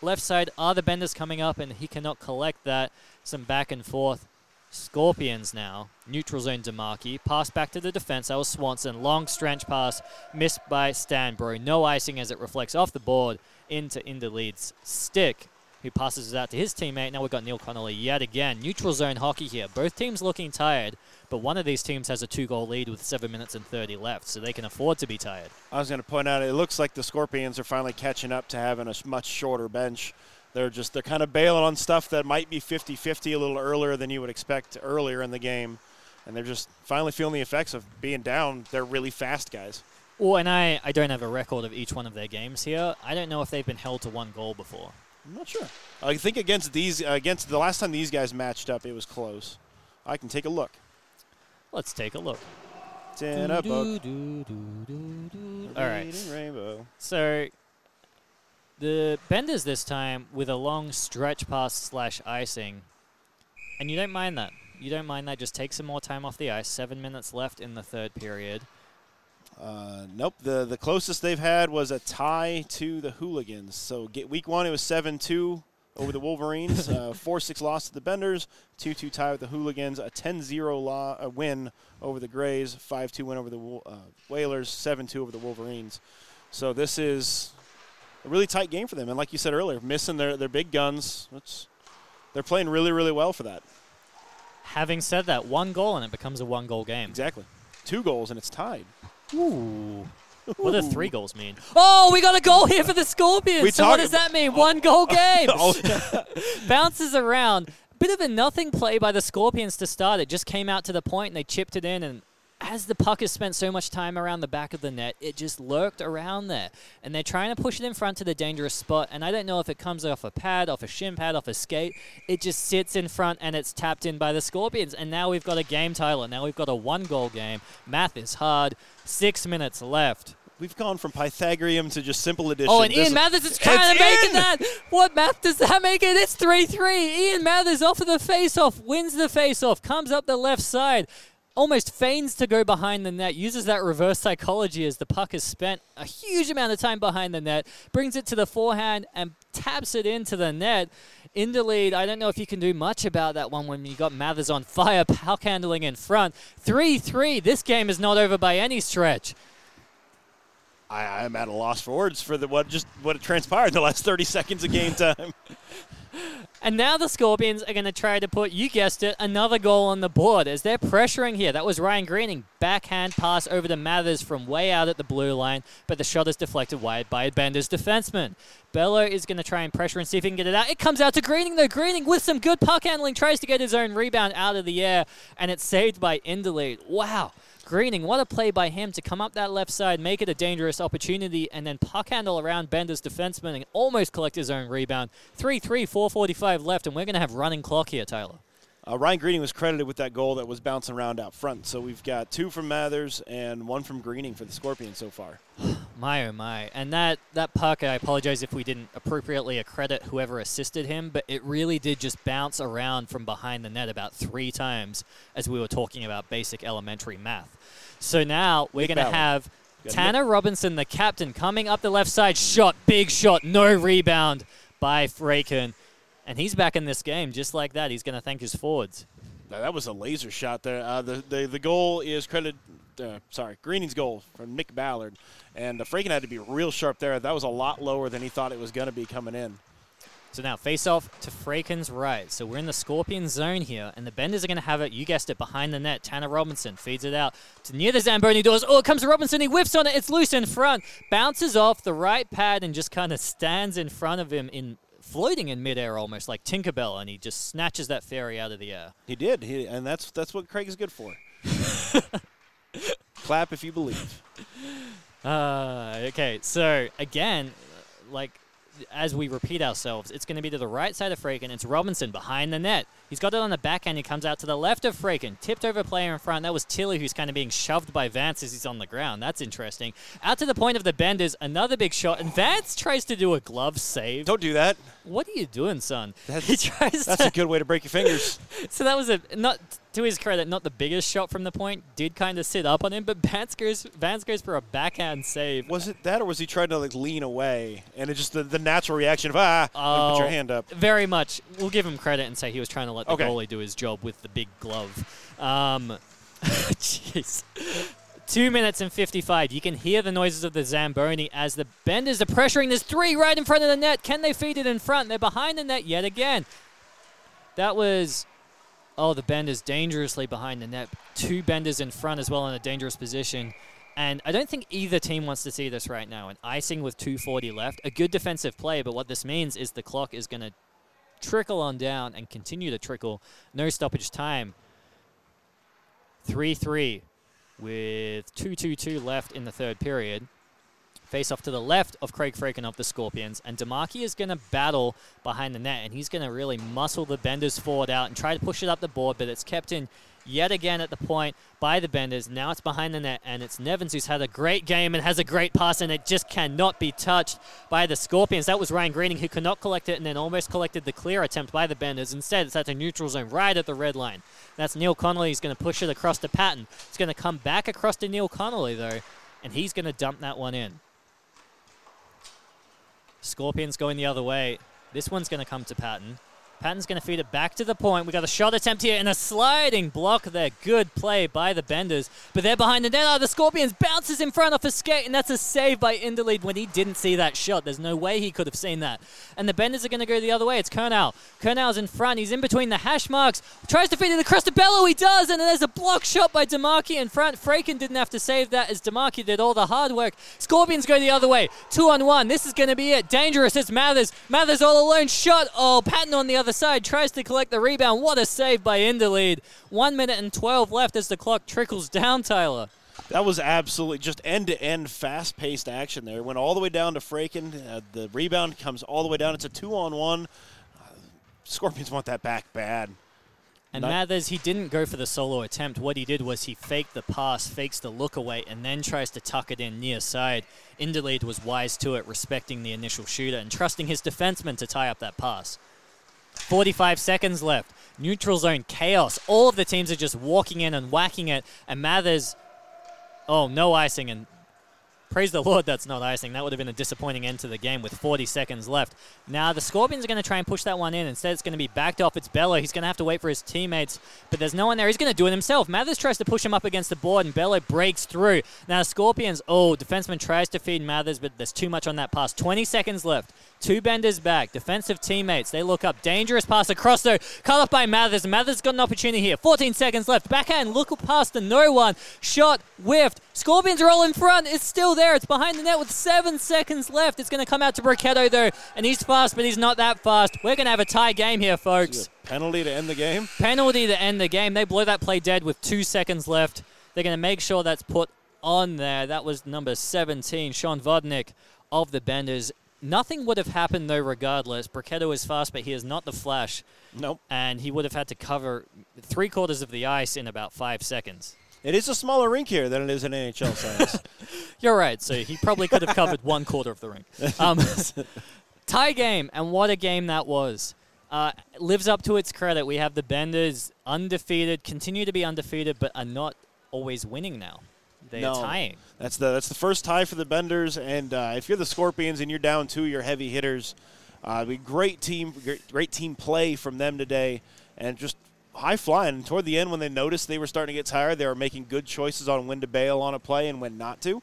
Left side are the Benders coming up, and he cannot collect that. Some back and forth. Scorpions now. Neutral zone DeMarchi. Pass back to the defense. That was Swanson. Long stretch pass missed by Stanbro. No icing as it reflects off the board into Inderlead's stick, who passes it out to his teammate. Now we've got Neil Connolly yet again. Neutral zone hockey here. Both teams looking tired, but one of these teams has a two goal lead with 7 minutes and 30 left, so they can afford to be tired. I was going to point out, it looks like the Scorpions are finally catching up to having a much shorter bench. They're just they're kind of bailing on stuff that might be 50-50 a little earlier than you would expect earlier in the game, and they're just finally feeling the effects of being down. They're really fast guys. Well, and I, I don't have a record of each one of their games here. I don't know if they've been held to one goal before. I'm not sure. I think against these against the last time these guys matched up, it was close. I can take a look. Let's take a look. It's in a book. All right. Rainbow. So the Benders this time with a long stretch pass slash icing, and you don't mind that. You don't mind that. Just take some more time off the ice. Seven minutes left in the third period. Uh, nope. The the closest they've had was a tie to the Hooligans. So get week one, it was seven two over the Wolverines. <laughs> uh, four six loss to the Benders. Two two tie with the Hooligans. A 10-0 lo- uh, win over the Grays. Five two win over the uh, Whalers. Seven two over the Wolverines. So this is a really tight game for them. And like you said earlier, missing their their big guns. It's, they're playing really really well for that. Having said that, one goal and it becomes a one goal game. Exactly. Two goals and it's tied. Ooh. What do three goals mean? Oh, we got a goal here for the Scorpions. We so what does that mean? One goal <laughs> oh, game. Oh, <laughs> Bounces around. Bit of a nothing play by the Scorpions to start. It just came out to the point and they chipped it in. And as the puck has spent so much time around the back of the net, it just lurked around there. And they're trying to push it in front to the dangerous spot. And I don't know if it comes off a pad, off a shin pad, off a skate. It just sits in front and it's tapped in by the Scorpions. And now we've got a game, Tyler. Now we've got a one goal game. Math is hard. Six minutes left. We've gone from Pythagorean to just simple addition. Oh, and Ian Mathers is trying to make it that. What math does that make it? It's 3 3. Ian Mathers off of the face off, wins the face off, comes up the left side, almost feigns to go behind the net, uses that reverse psychology as the puck has spent a huge amount of time behind the net, brings it to the forehand and taps it into the net. Inderlead, I don't know if you can do much about that one when you got Mathers on fire, puck handling in front. 3 3. This game is not over by any stretch. I, I'm at a loss for words for the what just what transpired in the last 30 seconds of game time. <laughs> And now the Scorpions are going to try to put, you guessed it, another goal on the board as they're pressuring here. That was Ryan Greening. Backhand pass over to Mathers from way out at the blue line, but the shot is deflected wide by Bender's defenseman. Bello is going to try and pressure and see if he can get it out. It comes out to Greening, though. Greening with some good puck handling tries to get his own rebound out of the air, and it's saved by Inderlead. Wow. Greening, what a play by him to come up that left side, make it a dangerous opportunity, and then puck handle around Bender's defenseman and almost collect his own rebound. 3 3, 445 left, and we're going to have running clock here, Tyler. Uh, Ryan Greening was credited with that goal that was bouncing around out front. So we've got two from Mathers and one from Greening for the Scorpions so far. <sighs> <sighs> <sighs> My oh my. And that, that puck, I apologize if we didn't appropriately accredit whoever assisted him, but it really did just bounce around from behind the net about three times as we were talking about basic elementary math. So now we're Nick going to Ballard. have Got Tanner Robinson, the captain, coming up the left side. Shot, big shot, no rebound by Fraken. And he's back in this game just like that. He's going to thank his forwards. Now, that was a laser shot there. Uh, the, the the goal is credited uh, sorry, Greening's goal from Nick Ballard, and uh, Fraken had to be real sharp there. That was a lot lower than he thought it was going to be coming in. So now face off to Fraken's right. So we're in the Scorpion zone here, and the Benders are going to have it, you guessed it, behind the net. Tanner Robinson feeds it out to near the Zamboni doors. Oh, it comes to Robinson. He whiffs on it. It's loose in front. Bounces off the right pad and just kind of stands in front of him in floating in midair almost like Tinkerbell, and he just snatches that fairy out of the air. He did, he, and that's that's what Craig is good for. <laughs> Clap if you believe. <laughs> Uh, okay, so again, like as we repeat ourselves, it's going to be to the right side of Fraken. It's Robinson behind the net. He's got it on the backhand. He comes out to the left of Fraken. Tipped over player in front. That was Tilly, who's kind of being shoved by Vance as he's on the ground. That's interesting. Out to the point of the benders. Another big shot. And Vance tries to do a glove save. Don't do that. What are you doing, son? That's, <laughs> he tries that's to, a good way to break your fingers. <laughs> so that was a not to his credit, not the biggest shot from the point. Did kind of sit up on him, but Vance goes Vance goes for a backhand save. Was it that, or was he trying to like lean away, and it just the, the natural reaction of ah, Oh, put your hand up. Very much. We'll give him credit and say he was trying to let the Okay. goalie do his job with the big glove. Um, <laughs> Jeez. Two minutes and 55. You can hear the noises of the Zamboni as the Benders are pressuring. There's three right in front of the net. Can they feed it in front? They're behind the net yet again. That was. Oh, the Benders dangerously behind the net. Two Benders in front as well in a dangerous position. And I don't think either team wants to see this right now. An icing with 240 left. A good defensive play, but what this means is the clock is going to trickle on down and continue to trickle. No stoppage time. 3 3 with 2 2 2 left in the third period. Face off to the left of Craig Fraken of the Scorpions, and DeMarchi is going to battle behind the net, and he's going to really muscle the Benders forward out and try to push it up the board, but it's kept in yet again at the point by the Benders. Now it's behind the net, and it's Nevins who's had a great game and has a great pass, and it just cannot be touched by the Scorpions. That was Ryan Greening who could not collect it and then almost collected the clear attempt by the Benders. Instead, it's at the neutral zone right at the red line. That's Neil Connolly. He's going to push it across to Patton. It's going to come back across to Neil Connolly, though, and he's going to dump that one in. Scorpions going the other way. This one's going to come to Patton. Patton's going to feed it back to the point. We got a shot attempt here and a sliding block there. Good play by the Benders. But they're behind the net. Oh, the Scorpions bounces in front off a skate, and that's a save by Inderlead when he didn't see that shot. There's no way he could have seen that. And the Benders are going to go the other way. It's Kernau. Kernau's in front. He's in between the hash marks. Tries to feed it across to Bello. He does. And then there's a block shot by DeMarchi in front. Fraken didn't have to save that as DeMarchi did all the hard work. Scorpions go the other way. Two on one. This is going to be it. Dangerous. It's Mathers. Mathers all alone. Shot. Oh, Patton on the other side tries to collect the rebound. What a save by Inderlead. One minute and 12 left as the clock trickles down, Tyler. That was absolutely just end to end, fast paced action there. Went all the way down to Fraken. Uh, the rebound comes all the way down. It's a two on one. Uh, Scorpions want that back bad. And Not- Mathers, he didn't go for the solo attempt. What he did was he faked the pass, fakes the look away, and then tries to tuck it in near side. Inderlead was wise to it, respecting the initial shooter and trusting his defenseman to tie up that pass. 45 seconds left. Neutral zone chaos. All of the teams are just walking in and whacking it, and Mathers, oh, no icing, and praise the Lord that's not icing. That would have been a disappointing end to the game with 40 seconds left. Now the Scorpions are going to try and push that one in. Instead, it's going to be backed off. It's Bello. He's going to have to wait for his teammates, but there's no one there. He's going to do it himself. Mathers tries to push him up against the board, and Bello breaks through. Now the Scorpions, oh, defenseman tries to feed Mathers, but there's too much on that pass. 20 seconds left. Two benders back. Defensive teammates. They look up. Dangerous pass across though. Cut off by Mathers. Mathers got an opportunity here. 14 seconds left. Backhand. Look past the no one. Shot. Whiffed. Scorpions are all in front. It's still there. It's behind the net with seven seconds left. It's going to come out to Brachetto though. And he's fast, but he's not that fast. We're going to have a tie game here, folks. Penalty to end the game. Penalty to end the game. They blow that play dead with two seconds left. They're going to make sure that's put on there. That was number 17, Sean Vodnik of the Benders. Nothing would have happened though, regardless. Brachetto is fast, but he is not the Flash, Nope. and he would have had to cover three quarters of the ice in about five seconds. It is a smaller rink here than it is in NHL size. <laughs> You're right. So he probably could have covered one quarter of the rink. Um, <laughs> tie game, and what a game that was. Uh, lives up to its credit. We have the Benders undefeated, continue to be undefeated, but are not always winning now. They No. are tying. That's the that's the first tie for the Benders, and uh, if you're the Scorpions and you're down two, your heavy hitters, uh, great team, great, great team play from them today, and just high flying. And toward the end, when they noticed they were starting to get tired, they were making good choices on when to bail on a play and when not to.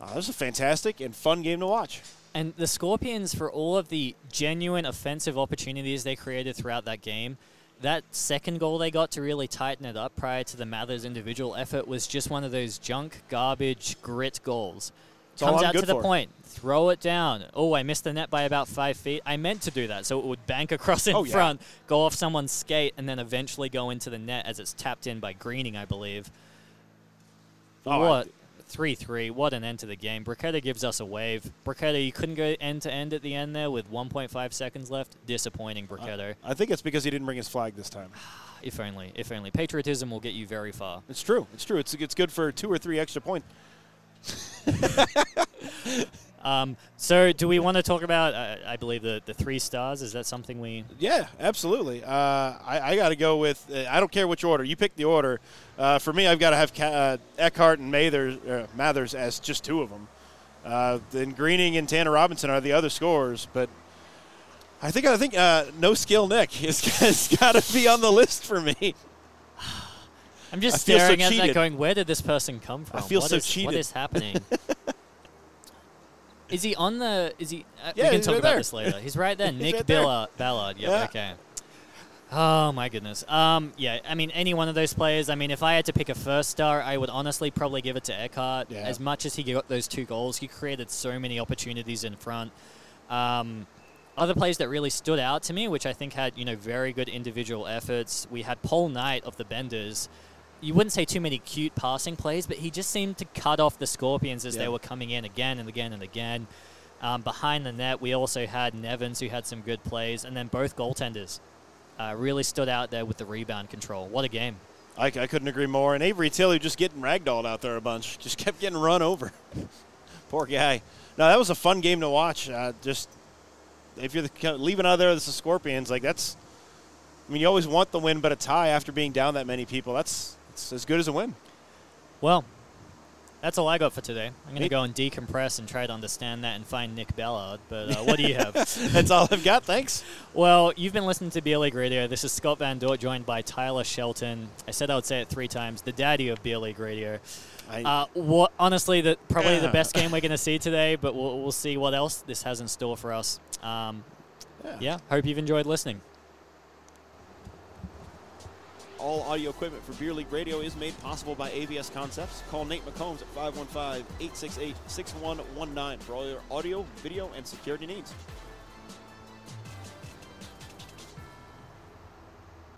Uh, it was a fantastic and fun game to watch. And the Scorpions, for all of the genuine offensive opportunities they created throughout that game, that second goal they got to really tighten it up prior to the Mathers individual effort was just one of those junk, garbage, grit goals. Comes out to the point, throw it down. Oh, I missed the net by about five feet. I meant to do that, so it would bank across in Oh, yeah. front, go off someone's skate, and then eventually go into the net as it's tapped in by Greening, I believe. Oh, what? 3 3. What an end to the game. Brachetto gives us a wave. Brachetto, you couldn't go end to end at the end there with 1.5 seconds left. Disappointing, Brachetto. I think it's because he didn't bring his flag this time. <sighs> if only. If only. Patriotism will get you very far. It's true. It's true. It's, it's good for two or three extra points. <laughs> <laughs> Um, so, do we want to talk about, uh, I believe, the, the three stars? Is that something we. Yeah, absolutely. Uh, I, I got to go with. Uh, I don't care which order you pick the order. Uh, for me, I've got to have Ca- uh, Eckhart and Mathers, uh, Mathers as just two of them. Then Greening and Tanner Robinson are the other scorers, but I think I think no skill Nick has got to be on the list for me. I'm just I feel so staring at that going, where did this person come from? I feel What so is- cheated. is happening? <laughs> is he on the. Is he. Uh, we can talk right about there. this later. He's right there. <laughs> Nick right there. Ballard. Ballard. Yep, Yeah. okay. Oh my goodness. Um, yeah, I mean, any one of those players. I mean, if I had to pick a first star, I would honestly probably give it to Eckhart. Yeah. As much as he got those two goals, he created so many opportunities in front. Um, other players that really stood out to me, which I think had you know very good individual efforts. We had Paul Knight of the Benders. You wouldn't say too many cute passing plays, but he just seemed to cut off the Scorpions as Yeah. they were coming in again and again and again. Um, behind the net, we also had Nevins, who had some good plays, and then both goaltenders uh, really stood out there with the rebound control. What a game! I, I couldn't agree more. And Avery Tilley just getting ragdolled out there a bunch. Just kept getting run over. <laughs> Poor guy. No, that was a fun game to watch. Uh, just if you're the, leaving out there, this is Scorpions. Like that's. I mean, you always want the win, but a tie after being down that many people, that's, that's as good as a win. Well, that's all I got for today. I'm going to go and decompress and try to understand that and find Nick Ballard. But uh, what do you have? <laughs> That's all I've got. Thanks. Well, you've been listening to Beer League Radio. This is Scott Van Dort, joined by Tyler Shelton. I said I would say it three times. The daddy of Beer League Radio. I, Uh, what, honestly, the, probably the best game <laughs> we're going to see today, but we'll, we'll see what else this has in store for us. Um, Yeah. yeah, hope you've enjoyed listening. All audio equipment for Beer League Radio is made possible by AVS Concepts. Call Nate McCombs at 515-868-6119 for all your audio, video, and security needs.